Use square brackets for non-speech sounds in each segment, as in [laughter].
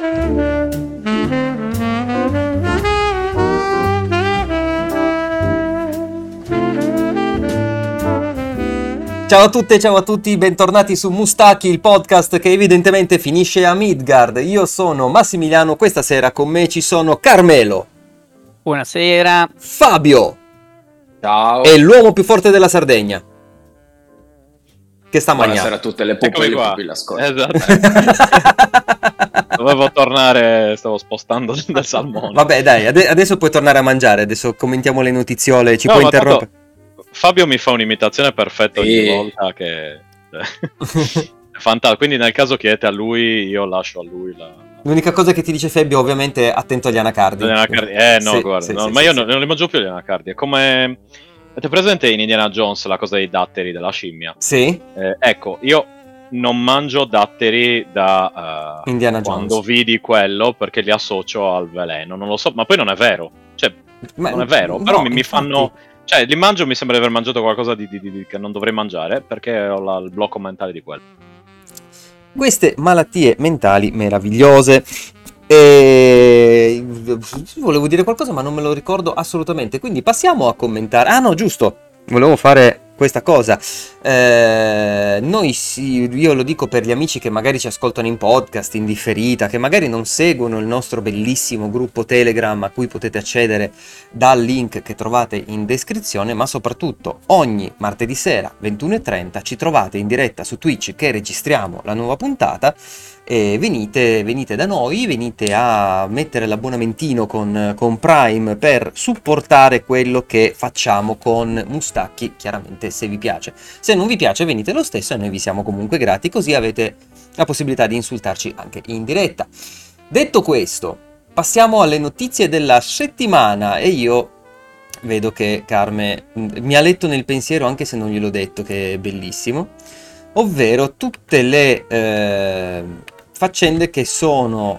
Ciao a tutte, ciao a tutti, bentornati su Mustacchi, il podcast che evidentemente finisce a Midgard. Io sono Massimiliano, questa sera con me ci sono Carmelo. Buonasera. Fabio. Ciao. E l'uomo più forte della Sardegna. Che sta Buonasera mangiando. a tutte le puppe e le qua. pupille ascolta. Esatto. [laughs] Dovevo tornare, stavo spostando dal salmone. Vabbè, dai, ade- adesso puoi tornare a mangiare, adesso commentiamo le notiziole, ci No, puoi tanto interrompere. Fabio mi fa un'imitazione perfetta ogni Sì. volta che... [laughs] È fantastico, quindi nel caso chiedete a lui, io lascio a lui la... L'unica cosa che ti dice Fabio, ovviamente, attento agli anacardi. anacardi. Eh no, Sì, guarda, sì, no, sì, ma sì, io sì. non, non li mangio più gli anacardi. È come... Avete presente in Indiana Jones la cosa dei datteri della scimmia? Sì, Eh, ecco, io non mangio datteri da... eh, Indiana Jones. quando vidi quello perché li associo al veleno, non lo so, ma poi non è vero. Cioè, Ma- non è vero, no, però mi, mi fanno... Cioè, li mangio mi sembra di aver mangiato qualcosa di, di- di- che non dovrei mangiare perché ho la- il blocco mentale di quello. queste malattie mentali meravigliose. E volevo dire qualcosa, ma non me lo ricordo assolutamente. Quindi passiamo a commentare. Ah, no, giusto. Volevo fare questa cosa. Eh, noi sì, io lo dico per gli amici che magari ci ascoltano in podcast, in differita, che magari non seguono il nostro bellissimo gruppo Telegram a cui potete accedere dal link che trovate in descrizione, ma soprattutto ogni martedì sera 21.30 ci trovate in diretta su Twitch che registriamo la nuova puntata e venite, venite da noi, venite a mettere l'abbonamentino con, con Prime per supportare quello che facciamo con Mustacchi, chiaramente se vi piace. Se non vi piace venite lo stesso e noi vi siamo comunque grati, così avete la possibilità di insultarci anche in diretta. Detto questo, passiamo alle notizie della settimana e io vedo che Carme mm, mi ha letto nel pensiero anche se non gliel'ho detto che è bellissimo, ovvero tutte le eh, faccende che sono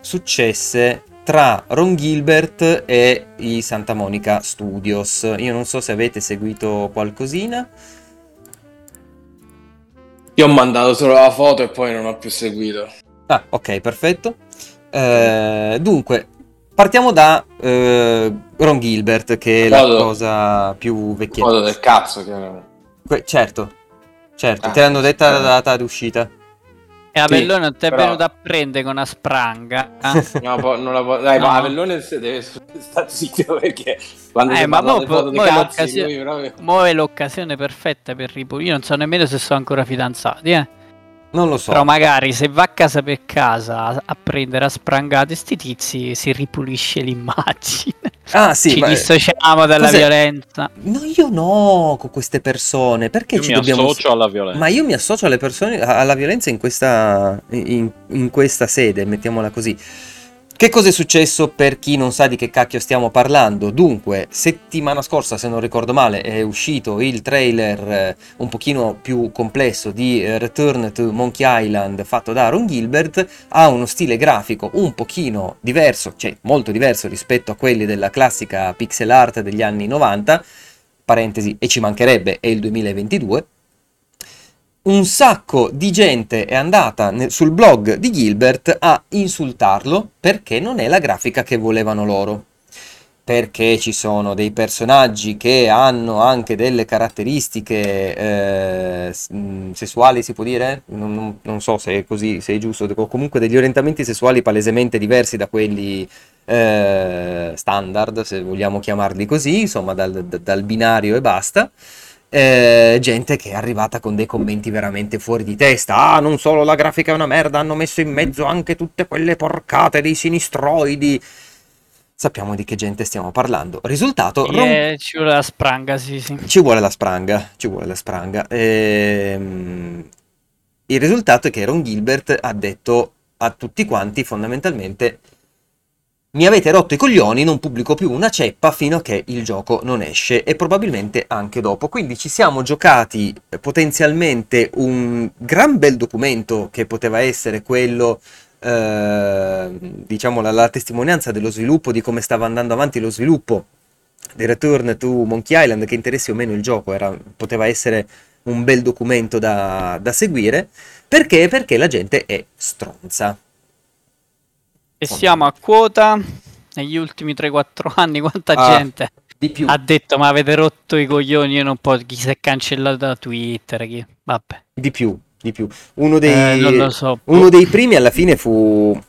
successe tra Ron Gilbert e i Santa Monica Studios. Io non so se avete seguito qualcosina. Io ho mandato solo la foto e poi non ho più seguito. Ah, ok, perfetto. Eh, dunque, partiamo da eh, Ron Gilbert, che è la Foto. cosa più vecchietta. Foto del cazzo, chiaramente. Que- certo, certo, Ah, te l'hanno detta la data d'uscita. E Avellone non ti è però- venuto a prendere con una spranga. [laughs] No, po- non la po- Dai, No. ma Avellone deve stare zitto perché quando Eh, ma mo- dei mo è cazzi, proprio... Mo' è l'occasione perfetta per ripulire. Io non so nemmeno se sono ancora fidanzati, eh. Non lo so. Però magari se va a casa per casa a- prendere a sprangate sti tizi si ripulisce l'immagine. Ah, sì, Ci ma- dissociamo dalla cos'è? violenza. No, io no con queste persone. Perché Io ci mi dobbiamo... associo alla violenza. Ma io mi associo alle persone, alla violenza in questa, in, in questa sede, mettiamola così. Che cosa è successo per chi non sa di che cacchio stiamo parlando? Dunque, settimana scorsa, se non ricordo male, è uscito il trailer eh, un pochino più complesso di eh, Return to Monkey Island fatto da Ron Gilbert. Ha uno stile grafico un pochino diverso, cioè molto diverso rispetto a quelli della classica pixel art degli anni 90. Parentesi, e ci mancherebbe, è il 2022 un sacco di gente è andata sul blog di Gilbert a insultarlo perché non è la grafica che volevano loro. Perché ci sono dei personaggi che hanno anche delle caratteristiche eh, mh, sessuali, si può dire? Non, non- so se è così, se è giusto, comunque degli orientamenti sessuali palesemente diversi da quelli eh, standard, se vogliamo chiamarli così, insomma dal, dal binario e basta. Eh, gente che è arrivata con dei commenti veramente fuori di testa. Ah, non solo la grafica è una merda, hanno messo in mezzo anche tutte quelle porcate dei sinistroidi. Sappiamo di che gente stiamo parlando. Risultato, Ron- Eh, ci vuole la spranga, sì, sì. ci vuole la spranga, ci vuole la spranga. Ehm, il risultato è che Ron Gilbert ha detto a tutti quanti fondamentalmente mi avete rotto i coglioni, non pubblico più una ceppa fino a che il gioco non esce e probabilmente anche dopo. Quindi ci siamo giocati eh, potenzialmente un gran bel documento che poteva essere quello, eh, diciamo, la, la testimonianza dello sviluppo, di come stava andando avanti lo sviluppo di Return to Monkey Island, che interessi o meno il gioco, era- poteva essere un bel documento da, da seguire. Perché? Perché la gente è stronza. E siamo a quota negli ultimi 3-4 [laughs] anni quanta Ah, gente ha detto ma avete rotto i coglioni io non posso chi si è cancellato da Twitter chi... vabbè Di più, di più. Uno dei, Eh, non lo so uno dei primi alla fine fu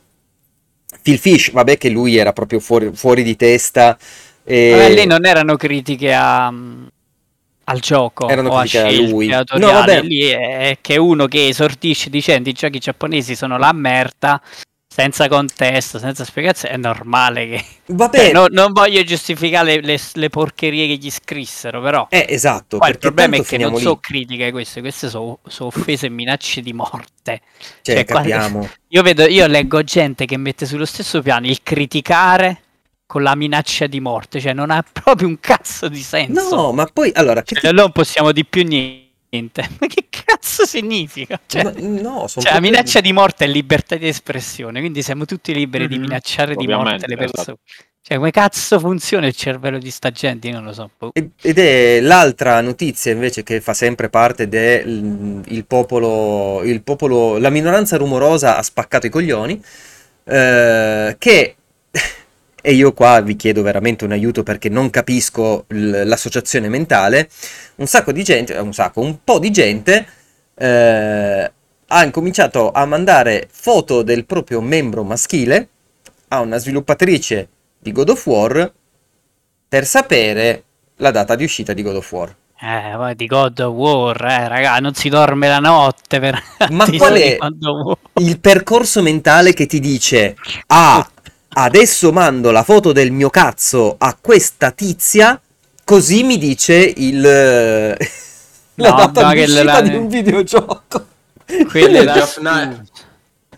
Phil Fish, vabbè che lui era proprio fuori, fuori di testa. E... Vabbè, lì non erano critiche a, al gioco Erano critiche a lui. No, vabbè. lì è che uno che esordisce dicendo i giochi giapponesi sono la merda senza contesto, senza spiegazione, è normale che... Vabbè, [laughs] Cioè, no- non voglio giustificare le, le- le porcherie che gli scrissero, però... eh, esatto. Poi il problema è che non lì. sono critiche queste, queste sono offese e minacce di morte. Cioè, cioè, capiamo. [laughs] Io, vedo, io leggo gente che mette sullo stesso piano il criticare con la minaccia di morte, cioè non ha [laughs] proprio un cazzo di senso. No, ma poi, allora, che Cioè, non possiamo di più niente. [laughs] Ma che cazzo significa? Cioè, no, son cioè, la minaccia di morte è libertà di espressione, quindi siamo tutti liberi di Mhm. minacciare di morte Ovviamente, le esatto. persone. Cioè, come cazzo funziona il cervello di sta gente? Io non lo so. boh. Ed ed è l'altra notizia invece che fa sempre parte del il popolo, il popolo, la minoranza rumorosa ha spaccato i coglioni, eh, che, e io qua vi chiedo veramente un aiuto perché non capisco l- l'associazione mentale, un sacco di gente, eh, un sacco, un po' di gente eh, ha incominciato a mandare foto del proprio membro maschile a una sviluppatrice di God of War per sapere la data di uscita di God of War. Eh, di God of War, eh, raga, non si dorme la notte per Ma [laughs] qual è il percorso mentale che ti dice: Ah, adesso mando la foto del mio cazzo a questa tizia, così mi dice il. [laughs] la No, data di uscita la- di un videogioco. Che da- Geoff Knight-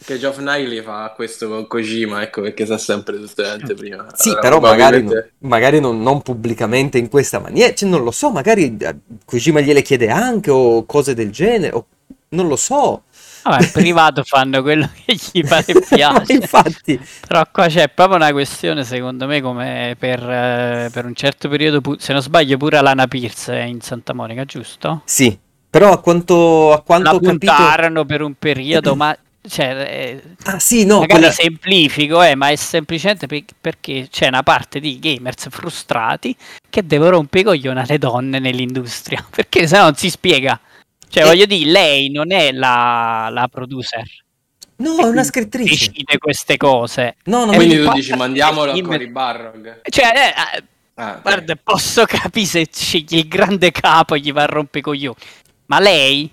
Che Geoff Niley fa questo con Kojima, ecco perché sa sempre tutte le gente prima. Sì, Allora, però magari, probabilmente- magari non, non pubblicamente in questa maniera, cioè, non lo so, magari eh, Kojima gliele chiede anche o cose del genere, o non lo so. Vabbè, in [laughs] privato fanno quello [laughs] che gli pare piace. Infatti, Però qua c'è proprio una questione, secondo me, come per, eh, per un certo periodo, pu- se non sbaglio, pure Alana Pierce è in Santa Monica, giusto? sì, però a quanto, a quanto La ho capito... puntarono per un periodo, ma cioè, eh, Ah sì, no, magari quella- semplifico, eh, ma è semplicemente pe- perché c'è una parte di gamers frustrati che devono rompere i coglioni alle donne nell'industria, [laughs] perché se no non si spiega. Cioè, E- voglio dire, lei non è la, la producer, No, è una scrittrice. decide queste cose. No, no, Quindi tu dici mandiamolo a [laughs] Cory Barrog. Cioè, eh, eh, Ah. Guarda, posso capire se scegli il grande capo e gli va a rompere coglioni. Ma lei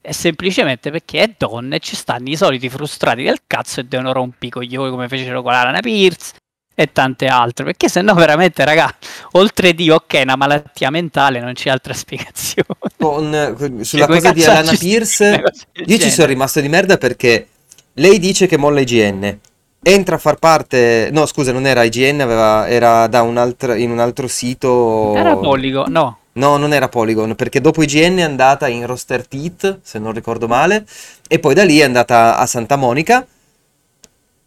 è semplicemente perché è donna e ci stanno i soliti frustrati del cazzo e devono rompere i coglioni come fecero con Alana Pierce e tante altre. Perché se no, veramente, raga, oltre di ok, una malattia mentale, non c'è altra spiegazione. con- sulla come cosa di Alana Pierce, [laughs] io ci sono rimasto di merda perché lei dice che molla IGN. Entra a far parte. No, scusa, non era IGN, aveva- era da un altro, in un altro sito. Era Poligo, no. No, non era Polygon, perché dopo IGN è andata in Roster Teeth, se non ricordo male, e poi da lì è andata a Santa Monica.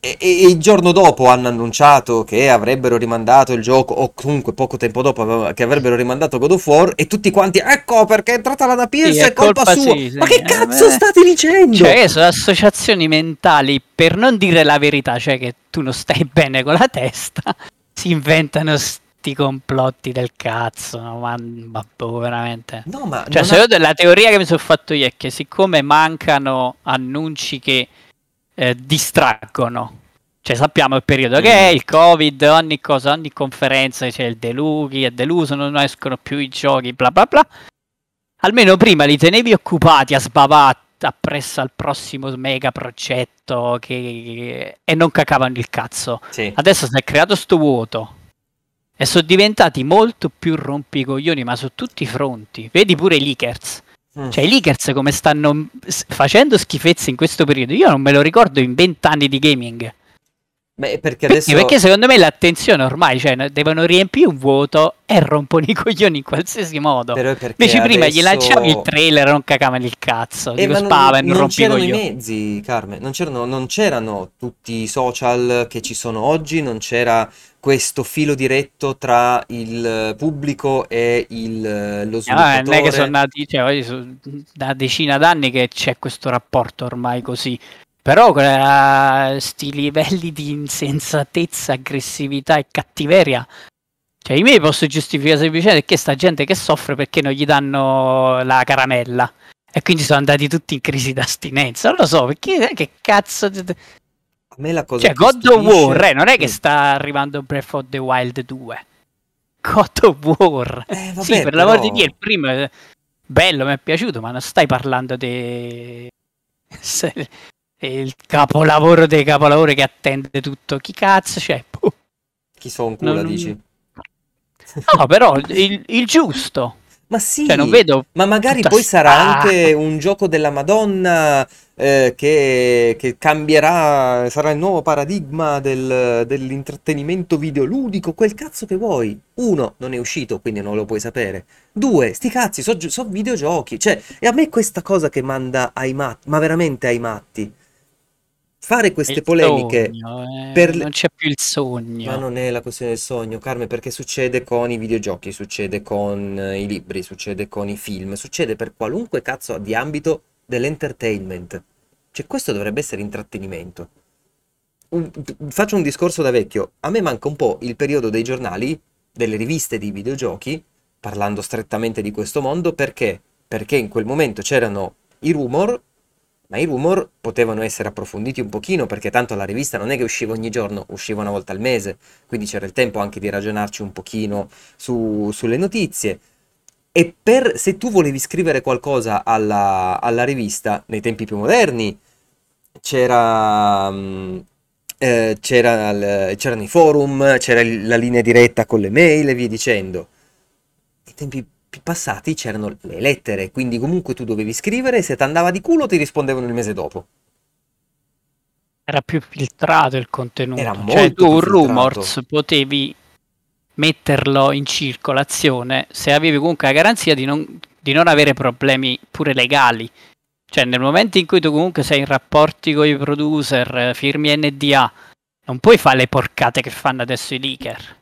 E, e- il giorno dopo hanno annunciato che avrebbero rimandato il gioco, o comunque poco tempo dopo che avrebbero rimandato God of War, e tutti quanti, ecco perché è entrata la Pierce, Sì, è colpa, colpa sua. sì, sì, Ma che eh, cazzo beh. state dicendo? Cioè, sono associazioni mentali per non dire la verità, cioè che tu non stai [laughs] bene con la testa, si inventano sti complotti del cazzo, no? ma, ma boh, veramente. No, ma Cioè, ha- la teoria che mi sono fatto io è che siccome mancano annunci che eh, distraggono, cioè sappiamo il periodo che è, Mm. il covid, ogni cosa, ogni conferenza c'è il deluchi, è deluso, non escono più i giochi, bla bla bla. Almeno prima li tenevi occupati a sbavare appresso al prossimo mega progetto che... e non cacavano il cazzo. Sì. Adesso si è creato sto vuoto e sono diventati molto più rompicoglioni, ma su tutti i fronti. Vedi pure i leakers. Mm. Cioè, i leakers come stanno facendo schifezze in questo periodo, io non me lo ricordo in vent'anni di gaming. Beh, perché Perché? adesso... Perché secondo me l'attenzione ormai, cioè, no- devono riempire un vuoto e rompono i [laughs] coglioni in qualsiasi modo. perché Invece prima gli adesso- lanciavi il trailer e non cacavano il cazzo. Eh, Dico non, spava e non non c'erano i mezzi, Carmen, non c'erano, non c'erano tutti i social che ci sono oggi, non c'era questo filo diretto tra il pubblico e il, lo Eh, vabbè, non è che sviluppatore. sono nati, cioè, voglio- so- da decina d'anni che c'è questo rapporto ormai così. Però questi livelli di insensatezza, aggressività e cattiveria, cioè io mi posso giustificare semplicemente che sta gente che soffre perché non gli danno la caramella e quindi sono andati tutti in crisi d'astinenza. Non lo so, perché che cazzo... Me la cosa Cioè, God of War, eh, non è che sta arrivando Breath of the Wild 2. God of War. Eh, vabbè, [laughs] sì, per però- l'amor di Dio, il primo è bello, mi è piaciuto, ma non stai parlando di... il capolavoro dei capolavori che attende tutto. Chi cazzo c'è? Boh. Chi so un culo, Non- dici? No, però il, il giusto. Ma sì, Cioè, non vedo... ma magari poi sarà sta- anche [laughs] un gioco della Madonna eh, che, che cambierà, sarà il nuovo paradigma del- dell'intrattenimento videoludico, quel cazzo che vuoi. Uno, non è uscito, quindi non lo puoi sapere. Due, sti cazzi, sono videogiochi. Cioè, e a me questa cosa che manda ai matti, ma veramente ai matti. Fare queste il polemiche... sogno, eh, per Non c'è più il sogno. Ma non è la questione del sogno, Carme, perché succede con i videogiochi, succede con eh, i libri, succede con i film, succede per qualunque cazzo di ambito dell'entertainment. Cioè, questo dovrebbe essere intrattenimento. Un- faccio un discorso da vecchio. A me manca un po' il periodo dei giornali, delle riviste di videogiochi, parlando strettamente di questo mondo, perché? Perché in quel momento c'erano i rumor, ma i rumor potevano essere approfonditi un pochino, perché tanto la rivista non è che usciva ogni giorno, usciva una volta al mese, quindi c'era il tempo anche di ragionarci un pochino su- sulle notizie. E per, se tu volevi scrivere qualcosa alla, alla rivista, nei tempi più moderni, c'era, mm, eh, c'era c'erano i forum, c'era la linea diretta con le mail e via dicendo. Nei tempi passati c'erano le lettere, quindi comunque tu dovevi scrivere se ti andava di culo ti rispondevano il mese dopo. Era più filtrato il contenuto. Era cioè, tu rumors potevi metterlo in circolazione se avevi comunque la garanzia di non, di non avere problemi pure legali. Cioè, nel momento in cui tu comunque sei in rapporti con i producer, eh, firmi NDA, non puoi fare le porcate che fanno adesso i leaker.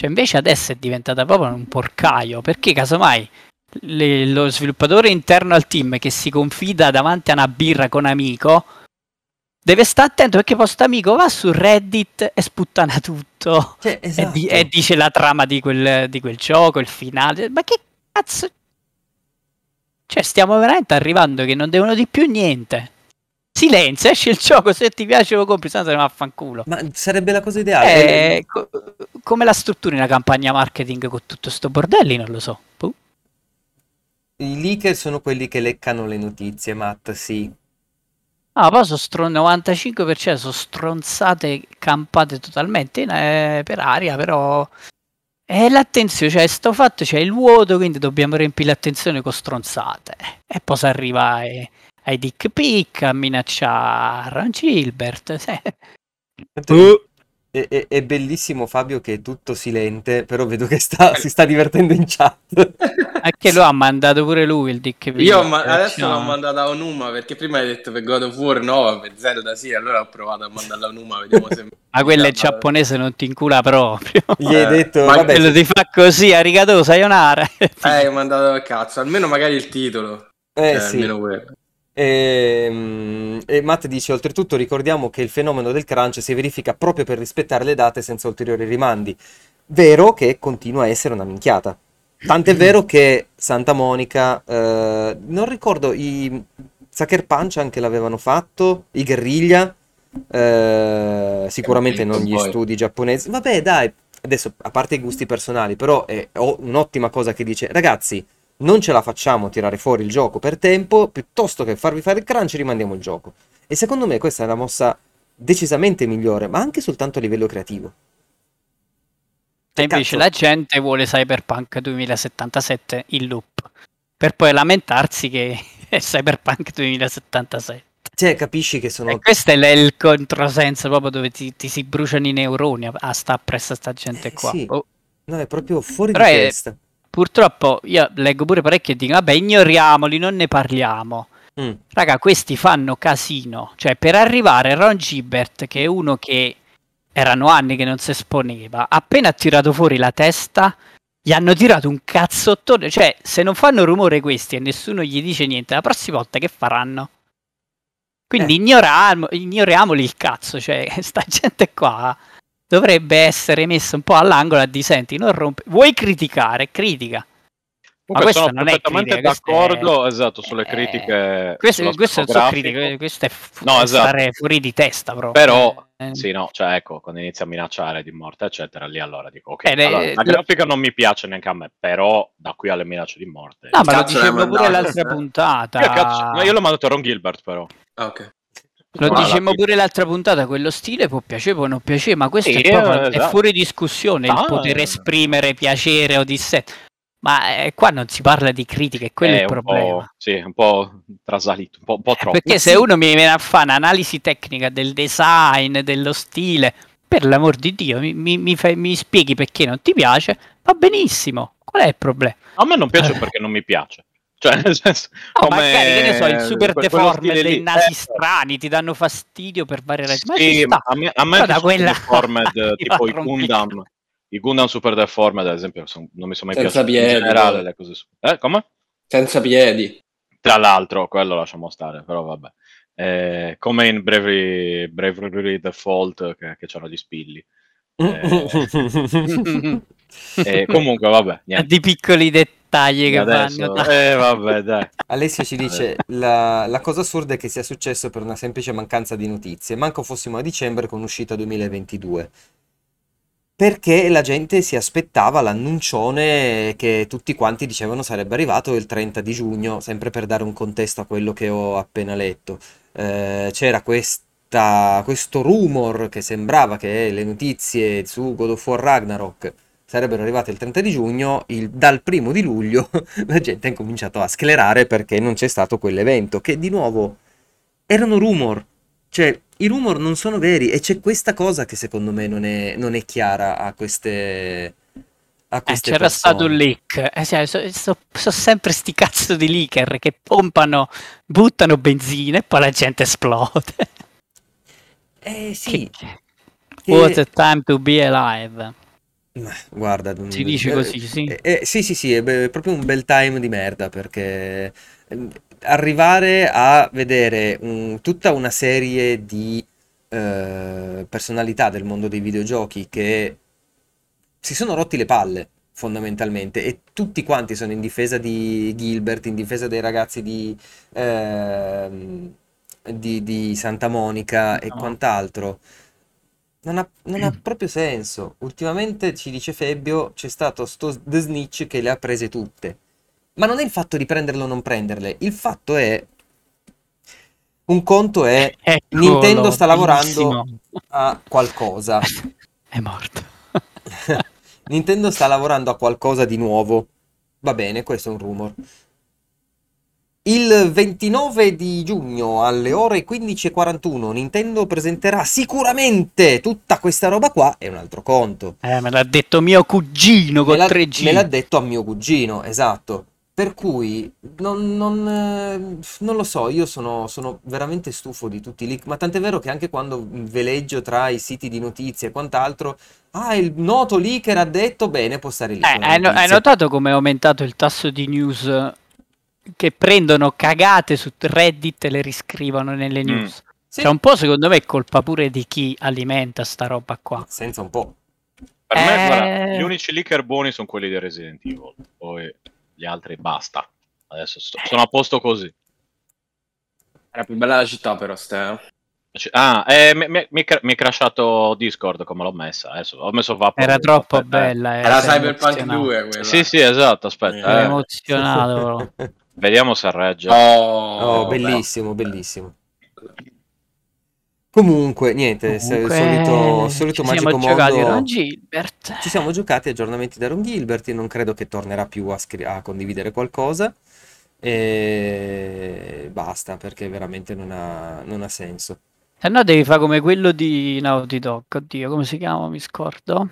Cioè, invece adesso è diventata proprio un porcaio, perché casomai le- lo sviluppatore interno al team che si confida davanti a una birra con amico deve stare attento perché poi sto amico va su Reddit e sputtana tutto Cioè, e, esatto. di- e dice la trama di quel, di quel gioco, il finale. Ma che cazzo? Cioè, stiamo veramente arrivando che non devono di più niente. Silenzio, esce il gioco, se ti piace lo compri, se no va a fanculo. Ma sarebbe la cosa ideale. Eh, co- come la strutturi una campagna marketing con tutto sto bordelli? Non lo so. Boh. I leaker sono quelli che leccano le notizie, Matt, sì. Ah, poi sono stro- 95% sono stronzate campate totalmente in- eh, per aria, però... E l'attenzione, cioè sto fatto c'è il vuoto, quindi dobbiamo riempire l'attenzione con stronzate. E poi si arriva ai, ai dick pic, a minacciare Ron Gilbert. sì. Tanto È, è- è bellissimo Fabio che è tutto silente, però vedo che sta- si sta divertendo in chat. [laughs] Anche lo ha mandato pure lui il dick pic. Io ma- adesso Cioè, l'ho mandato a Onuma perché prima hai detto per God of War no, per Zelda sì, allora ho provato a mandarla a Onuma, vediamo se... [laughs] Ma quello è giapponese, non ti incula proprio. Gli hai Eh, detto, ma vabbè, quello ti fa così, arigato, sayonara. Eh, ho mandato a cazzo, almeno magari il titolo. eh, Eh, sì. almeno quello. Ehm, E, Matt dice, oltretutto ricordiamo che il fenomeno del crunch si verifica proprio per rispettare le date senza ulteriori rimandi. Vero che continua a essere una minchiata. Tant'è [clears throat] vero che Santa Monica, eh, non ricordo, i Sucker Punch anche l'avevano fatto, i Guerriglia, eh, sicuramente non gli studi giapponesi. Vabbè, dai, adesso a parte i gusti personali, però è un'ottima cosa che dice, ragazzi, non ce la facciamo tirare fuori il gioco per tempo, piuttosto che farvi fare il crunch rimandiamo il gioco. E secondo me questa è una mossa decisamente migliore, ma anche soltanto a livello creativo. E invece la gente vuole Cyberpunk 2077 in loop per poi lamentarsi che [laughs] è Cyberpunk 2077. Cioè, capisci che sono... E questo è il controsenso proprio dove ti, ti si bruciano i neuroni a, sta appresso a sta gente Eh, qua. sì. Oh, No, è proprio fuori Però di è- testa. Purtroppo io leggo pure parecchio e dico vabbè ignoriamoli, non ne parliamo. Mm. Raga, questi fanno casino. Cioè, per arrivare a Ron Gilbert, che è uno che erano anni che non si esponeva, appena ha tirato fuori la testa, gli hanno tirato un cazzottone. Cioè, se non fanno rumore questi e nessuno gli dice niente, la prossima volta che faranno? Quindi Eh. ignoriamo, ignoriamoli il cazzo, cioè [laughs] sta gente qua dovrebbe essere messa un po' all'angolo a di senti, non rompe. Vuoi criticare? Critica. Comunque questa sono non è perfettamente critica, questa è- d'accordo, esatto, sulle Eh, critiche. Questo, sullo questo non so grafico. critiche, questo è, f- No, esatto. stare fuori di testa proprio. Però, Eh, sì, no, cioè ecco, quando inizia a minacciare di morte, eccetera, lì allora dico, ok, Eh, allora, la grafica non mi piace neanche a me, però da qui alle minacce di morte... No, ma lo dicevamo pure l'altra eh? puntata. Io, cazzo- no, io l'ho mandato a Ron Gilbert, però. Ah, ok. Lo dicevamo pure l'altra puntata, quello stile può piacere, può non piacere, ma questo Sì, è, proprio, eh, è esatto. fuori discussione il Ah. poter esprimere piacere o dissenso. Ma eh, qua non si parla di critica, è quello È il un problema. sì, un po' trasalito, un po', un po' troppo. Perché se uno mi viene a fare un'analisi tecnica del design, dello stile, per l'amor di Dio, mi, mi- mi fai- mi spieghi perché non ti piace, va benissimo. Qual è il problema? A me non piace [laughs] perché non mi piace. Cioè, nel senso, No, come- magari che ne so, il super deforme dei lì. nasi Eh, strani ti danno fastidio per varie ragioni. Ma Sì, a me, a me da sono quella- deformed, [laughs] tipo i Gundam, i Gundam Super Deformed, ad esempio, son- non mi sono mai Senza piaciuti in piedi, generale poi. le cose su- Eh, come? Senza piedi. Tra l'altro, quello lasciamo stare, però vabbè. Eh, come in Bravery, Bravery Default, che, che c'hanno gli spilli. [laughs] E [laughs] comunque, vabbè, niente. di piccoli dettagli che Adesso, vanno. eh, vabbè, dai. Alessio ci dice la, la cosa assurda è che sia successo per una semplice mancanza di notizie. Manco fossimo a dicembre con uscita 2022. Perché la gente si aspettava l'annuncione che tutti quanti dicevano sarebbe arrivato il 30 di giugno, sempre per dare un contesto a quello che ho appena letto. Eh, c'era questa, questo rumor che sembrava che le notizie su God of War Ragnarok sarebbero arrivate il 30 di giugno, il- dal primo di luglio [laughs] la gente ha incominciato a sclerare perché non c'è stato quell'evento, che di nuovo erano rumor, cioè i rumor non sono veri e c'è questa cosa che secondo me non è, non è chiara a queste, Eh, c'era persone. stato un leak. Eh, sì, so, so- so sempre sti cazzo di leaker che pompano, buttano benzina e poi la gente esplode. Eh sì, Che- che- What a time to be alive. Ma guarda, Si dice eh, così, sì. eh, eh, sì, sì, sì, è be- proprio un bel time di merda perché eh, arrivare a vedere un- tutta una serie di eh, personalità del mondo dei videogiochi che si sono rotti le palle fondamentalmente e tutti quanti sono in difesa di Gilbert, in difesa dei ragazzi di, ehm, di, di Santa Monica e No. quant'altro. Non ha, non ha proprio senso. Ultimamente ci dice Febbio, c'è stato sto The Snitch che le ha prese tutte. Ma non è il fatto di prenderle o non prenderle, il fatto è... Un conto è Eccolo, Nintendo sta lavorando bellissimo. a qualcosa. [laughs] È morto. [laughs] Nintendo sta lavorando a qualcosa di nuovo. Va bene, questo è un rumor. Il 29 di giugno alle ore 15.41 Nintendo presenterà sicuramente tutta questa roba qua. È un altro conto. Eh, me l'ha detto mio cugino con me l'ha, 3G. me l'ha detto a mio cugino, esatto. Per cui non, non, eh, non lo so, io sono, sono veramente stufo di tutti i leak, ma tant'è vero che anche quando veleggio tra i siti di notizie e quant'altro, ah, il noto leaker ha detto bene, può stare lì. Eh, hai, notato come è aumentato il tasso di news che prendono cagate su Reddit e le riscrivono nelle Mm. news? Sì, Cioè, un po' secondo me è colpa pure di chi alimenta sta roba qua. senza un po'. Per me, Eh. guarda, gli unici leaker buoni sono quelli di Resident Evil. Poi gli altri basta. Adesso sto- sono a posto così. Era più bella la città però, Ste. C- Ah, eh, mi, mi- mi è cra- mi è crashato Discord come l'ho messa. Adesso ho messo Vapor. Era troppo Aspetta, eh. bella. eh, Era Cyberpunk emozionato. 2 quella. Sì, sì, esatto. Eh. Aspetta, eh. emozionato. [laughs] vediamo se regge. Oh, Oh, bellissimo, bellissimo. Comunque, niente, Comunque, solito, solito ci magico siamo giocati mondo. Ci siamo giocati aggiornamenti da Ron Gilbert, io non credo che tornerà più a, scri- a condividere qualcosa e basta perché veramente non ha, non ha senso. Se no devi fare come quello di Naughty Dog. Oddio, come si chiama? Mi scordo.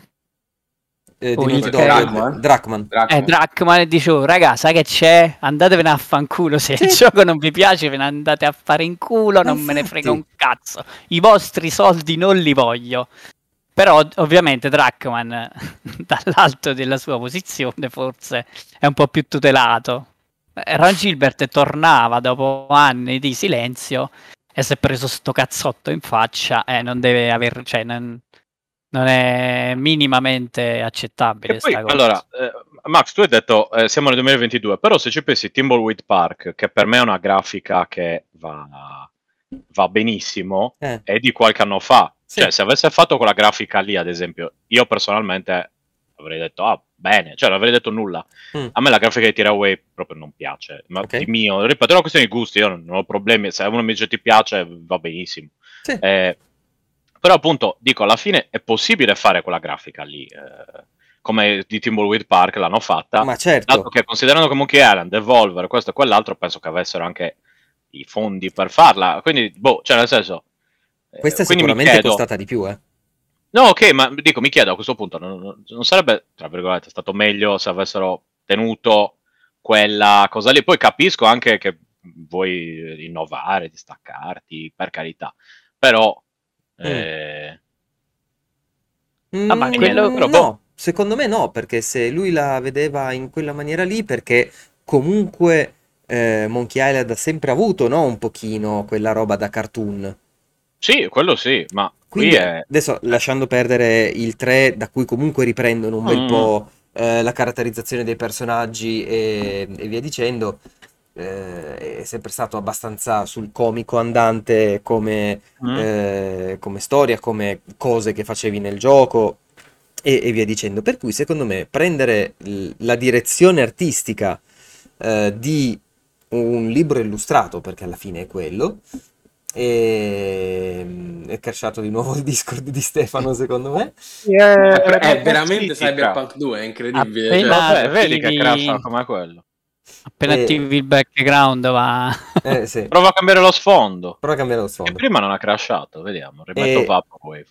Eh, Oh, di il Drachman? Drachman. Eh, Drachman e dicevo, raga, sai che c'è? Andatevene a fanculo, se il Sì. gioco non vi piace ve ne andate a fare in culo, non me ne frega un infatti. cazzo. I vostri soldi non li voglio. Però ovviamente Drachman, [laughs] dall'alto della sua posizione, forse è un po' più tutelato. Eh, Ron Gilbert tornava dopo anni di silenzio e si è preso sto cazzotto in faccia e non deve aver, cioè non, non è minimamente accettabile. Poi, sta cosa. allora, eh, Max, tu hai detto eh, siamo nel 2022, però se ci pensi Timbleweed Park, che per me è una grafica che va, va benissimo, Eh, è di qualche anno fa. Sì. Cioè, se avesse fatto quella grafica lì, ad esempio, io personalmente avrei detto, ah, bene, cioè non avrei detto nulla. Mm. A me la grafica di Tiraway proprio non piace, ma Ok. di mio, ripeto, è una questione di gusti, io non, non ho problemi, se uno mi dice ti piace, va benissimo. Sì. Eh, però appunto, dico, alla fine è possibile fare quella grafica lì, eh, come di Timbleweed Park l'hanno fatta, ma certo. dato che considerando che Monkey Island, Evolver, questo e quell'altro, penso che avessero anche i fondi per farla, quindi, boh, cioè nel senso... eh, Questa è sicuramente chiedo- costata di più, eh. No, ok, ma dico, mi chiedo a questo punto, non, non- non sarebbe, tra virgolette, stato meglio se avessero tenuto quella cosa lì? Poi capisco anche che vuoi innovare, distaccarti, per carità, però... eh, Mm, Ah, ma quello- però, no, boh. secondo me no, perché se lui la vedeva in quella maniera lì, perché comunque eh, Monkey Island ha sempre avuto, no, un pochino quella roba da cartoon. sì, quello sì, ma qui Quindi è... adesso lasciando perdere il 3, da cui comunque riprendono un bel Mm. po' eh, la caratterizzazione dei personaggi e, e via dicendo, eh, è sempre stato abbastanza sul comico andante come, Mm. eh, come storia, come cose che facevi nel gioco e, e via dicendo. Per cui secondo me prendere l- la direzione artistica eh, di un libro illustrato, perché alla fine è quello, e è crashato di nuovo il Discord di Stefano secondo me. [laughs] È, Eh, veramente sì, Cyberpunk 2, è incredibile. Appena- cioè. Vabbè, vedi che attivi- crasha come quello. Appena Eh. attivi il background va... Eh, [laughs] sì. Prova a cambiare lo sfondo. Prova a cambiare lo Che sfondo. prima non ha crashato, vediamo. Rimetto E- Vaporwave.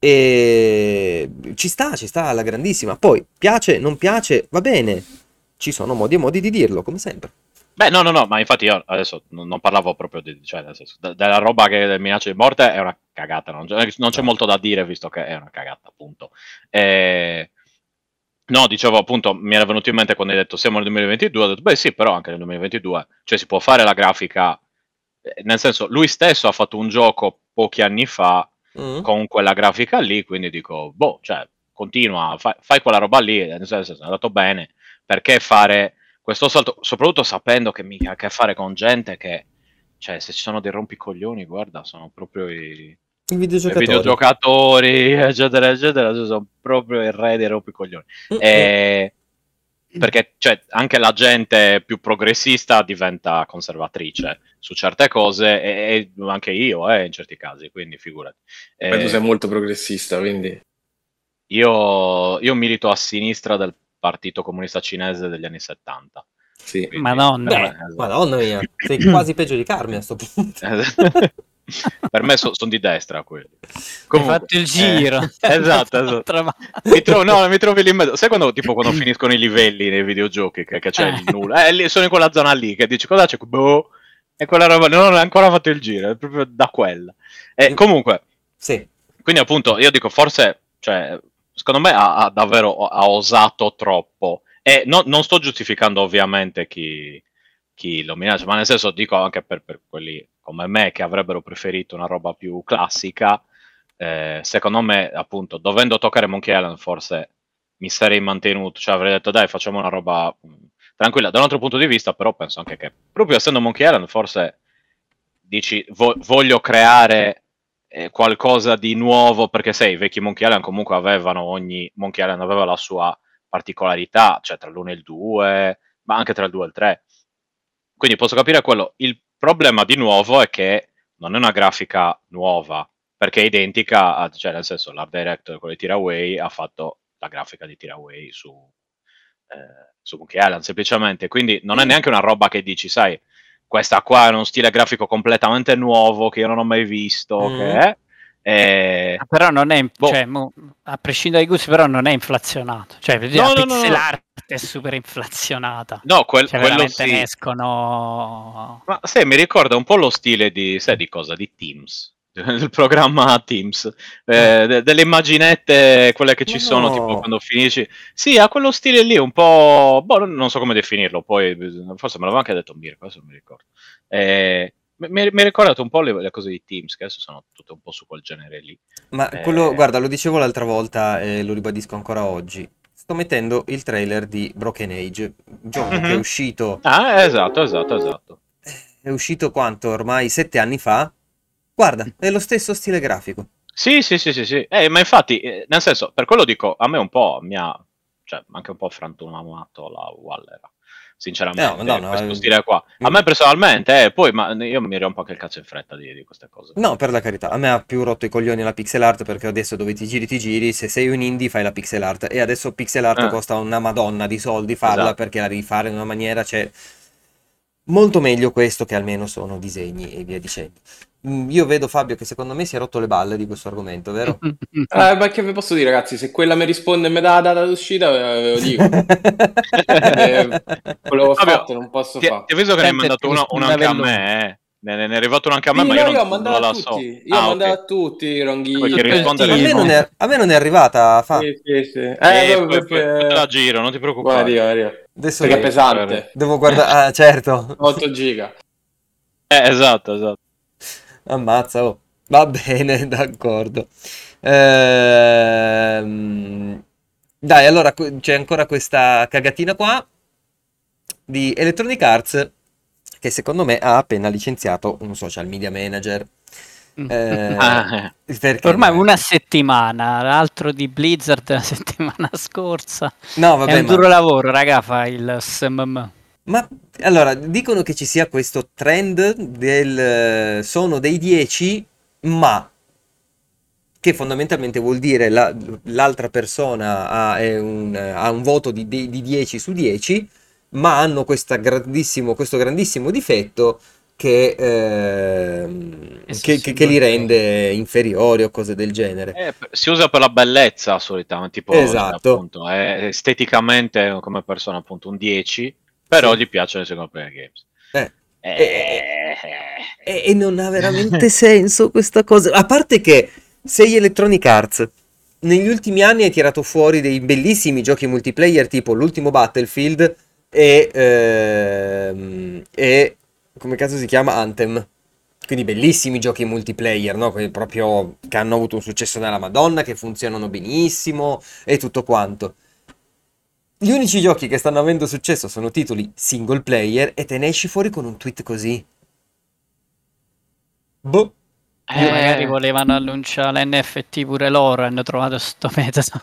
E ci sta, ci sta alla grandissima. Poi piace, non piace, va bene. Ci sono modi e modi di dirlo, come sempre. Beh, no, no, no, ma infatti io adesso non, parlavo proprio di, cioè, nel senso, de- della roba che minaccia di morte è una cagata, non, c'è- non c'è molto da dire visto che è una cagata, appunto. Eh, no, dicevo appunto, mi era venuto in mente quando hai detto siamo nel 2022, ho detto, beh sì, però anche nel 2022, cioè si può fare la grafica, eh, nel senso, lui stesso ha fatto un gioco pochi anni fa Mm. con quella grafica lì, quindi dico, boh, cioè, continua, fai, fai quella roba lì, nel senso, è andato bene, perché fare questo salto, soprattutto sapendo che mi ha a che fare con gente che, cioè, se ci sono dei rompicoglioni, guarda, sono proprio i, I videogiocatori. videogiocatori, eccetera, eccetera, sono proprio il re dei rompicoglioni. Mm, E- perché cioè, anche la gente più progressista diventa conservatrice su certe cose e, e anche io eh, in certi casi, quindi figurati. Poi tu Eh, sei molto progressista, quindi... io, io milito a sinistra del Partito Comunista Cinese degli anni 70. Sì. quindi- Madonna. Beh, Eh, esatto. madonna mia, sei [clears throat] quasi peggio di Carmi a sto punto. [laughs] per me sono di destra quelli. Hai Comunque, fatto il eh, giro. esatto, [laughs] esatto. Tra- Mi trovo, no, mi trovi lì in mezzo. Sai quando, tipo, quando finiscono i livelli nei videogiochi, che, che c'è il Eh. nulla? Eh, lì, sono in quella zona lì, che dici, cosa c'è? Boh, e quella roba, no, non ho ancora fatto il giro, è proprio da quella. E comunque, Sì, quindi appunto, io dico, forse, cioè, secondo me ha, ha davvero ha osato troppo. E no- non sto giustificando ovviamente chi, chi lo minaccia, ma nel senso dico anche per, per quelli come me che avrebbero preferito una roba più classica. eh, secondo me, appunto, dovendo toccare Monkey Island, forse mi sarei mantenuto, cioè avrei detto dai, facciamo una roba mh, tranquilla. Da un altro punto di vista, però, penso anche che proprio essendo Monkey Island, forse dici vo- voglio creare eh, qualcosa di nuovo perché sai, i vecchi Monkey Island comunque avevano ogni Monkey Island aveva la sua particolarità, cioè tra l'1 e il 2, ma anche tra il 2 e il 3. Quindi posso capire quello. Il problema di nuovo è che non è una grafica nuova, perché è identica, a, cioè nel senso l'art director con le Tiraway ha fatto la grafica di Tiraway su, eh, su Monkey Island semplicemente, quindi non è neanche una roba che dici, sai, questa qua è uno stile grafico completamente nuovo che io non ho mai visto, Mm. che è, eh, Però non è, Boh. cioè, mo- a prescindere dai gusti, però non è inflazionato. Cioè, No, no, no, art è super inflazionata. no, quel- Cioè, quello sì. ne escono... Ma sai, mi ricorda un po' lo stile di, sai di cosa? Di Teams, [laughs] del programma Teams, eh, de- delle immaginette, quelle che ci sono, no. tipo quando finisci. Sì, ha quello stile lì, un po', boh, non- so come definirlo, poi forse me l'aveva anche detto Mirko, adesso non mi ricordo. Eh, Mi, ha ricordato un po' le, le cose di Teams, che adesso sono tutte un po' su quel genere lì. Ma Eh. quello, guarda, lo dicevo l'altra volta e lo ribadisco ancora oggi. Sto mettendo il trailer di Broken Age, un gioco che è Mhm. uscito, Ah, esatto, esatto, esatto. è uscito quanto? Ormai sette anni fa. Guarda, è lo stesso stile grafico. Sì, sì, sì, sì, sì. Eh, ma infatti, eh, nel senso, per quello dico, a me un po' mi ha, cioè, anche un po' frantumato la Waller, sinceramente, No, no, no, questo eh, stile qua. A mm. me personalmente, eh, poi, ma io mi rompo anche il cazzo in fretta di, di queste cose. No, per la carità, a me ha più rotto i coglioni la pixel art perché adesso dove ti giri ti giri, se sei un indie fai la pixel art e adesso pixel art Ah. costa una madonna di soldi farla Esatto. perché la devi fare in una maniera, cioè molto meglio questo che almeno sono disegni e via dicendo. Mm, Io vedo Fabio che secondo me si è rotto le balle di questo argomento, vero? [laughs] Eh, ma che vi posso dire, ragazzi? Se quella mi risponde e mi dà la data d'uscita, ve ve lo dico. [laughs] Eh, quello ho Vabbè, fatto non posso Ti, fare. ti avviso che ne hai mandato uno, uno anche a me, eh. Ne, ne- ne è arrivato uno anche a me, Sì, ma no, io, io non, ho mandato non la a so. tutti. Io Ah, ho mandato a tutti, Ronghini. A, me non è, a me non è arrivata, fa. Sì, sì, sì. Eh, Eh, proprio poi- poi- perché... la giro, non ti preoccupare. Guarda, arriva. Adesso Perché è pesante. devo guardare, ah certo, 8 giga. Eh, esatto, esatto. Ammazza, oh. Va bene, [laughs] d'accordo. Ehm, Dai, allora c'è ancora questa cagatina qua di Electronic Arts che secondo me ha appena licenziato un social media manager. Eh, [laughs] Ah, perché- Ormai una settimana, l'altro di Blizzard [laughs] la settimana scorsa. No, è vabbè, un ma... duro lavoro, raga, fa il SMM. Ma allora, dicono che ci sia questo trend del eh, sono dei 10, ma che fondamentalmente vuol dire la- l'altra persona ha, è un, ha un voto di, di- di 10 su 10, ma hanno grandissimo, questo grandissimo difetto che, ehm, E su che- che- che li rende inferiori o cose del genere. Eh, si usa per la bellezza solitamente, tipo, Esatto. appunto, è esteticamente come persona appunto un 10, però Sì. gli piacciono i single player games. Eh. Eh, E, e non ha veramente [laughs] senso questa cosa. A parte che sei Electronic Arts, negli ultimi anni hai tirato fuori dei bellissimi giochi multiplayer tipo l'ultimo Battlefield e, ehm, e come cazzo si chiama Anthem. Quindi bellissimi giochi multiplayer, no? Quelli proprio che hanno avuto un successo nella Madonna, che funzionano benissimo e tutto quanto. Gli unici giochi che stanno avendo successo sono titoli single player e te ne esci fuori con un tweet così. Boh. Eh, Eh. magari volevano annunciare l'NFT pure loro, hanno trovato sto [laughs] cazzo.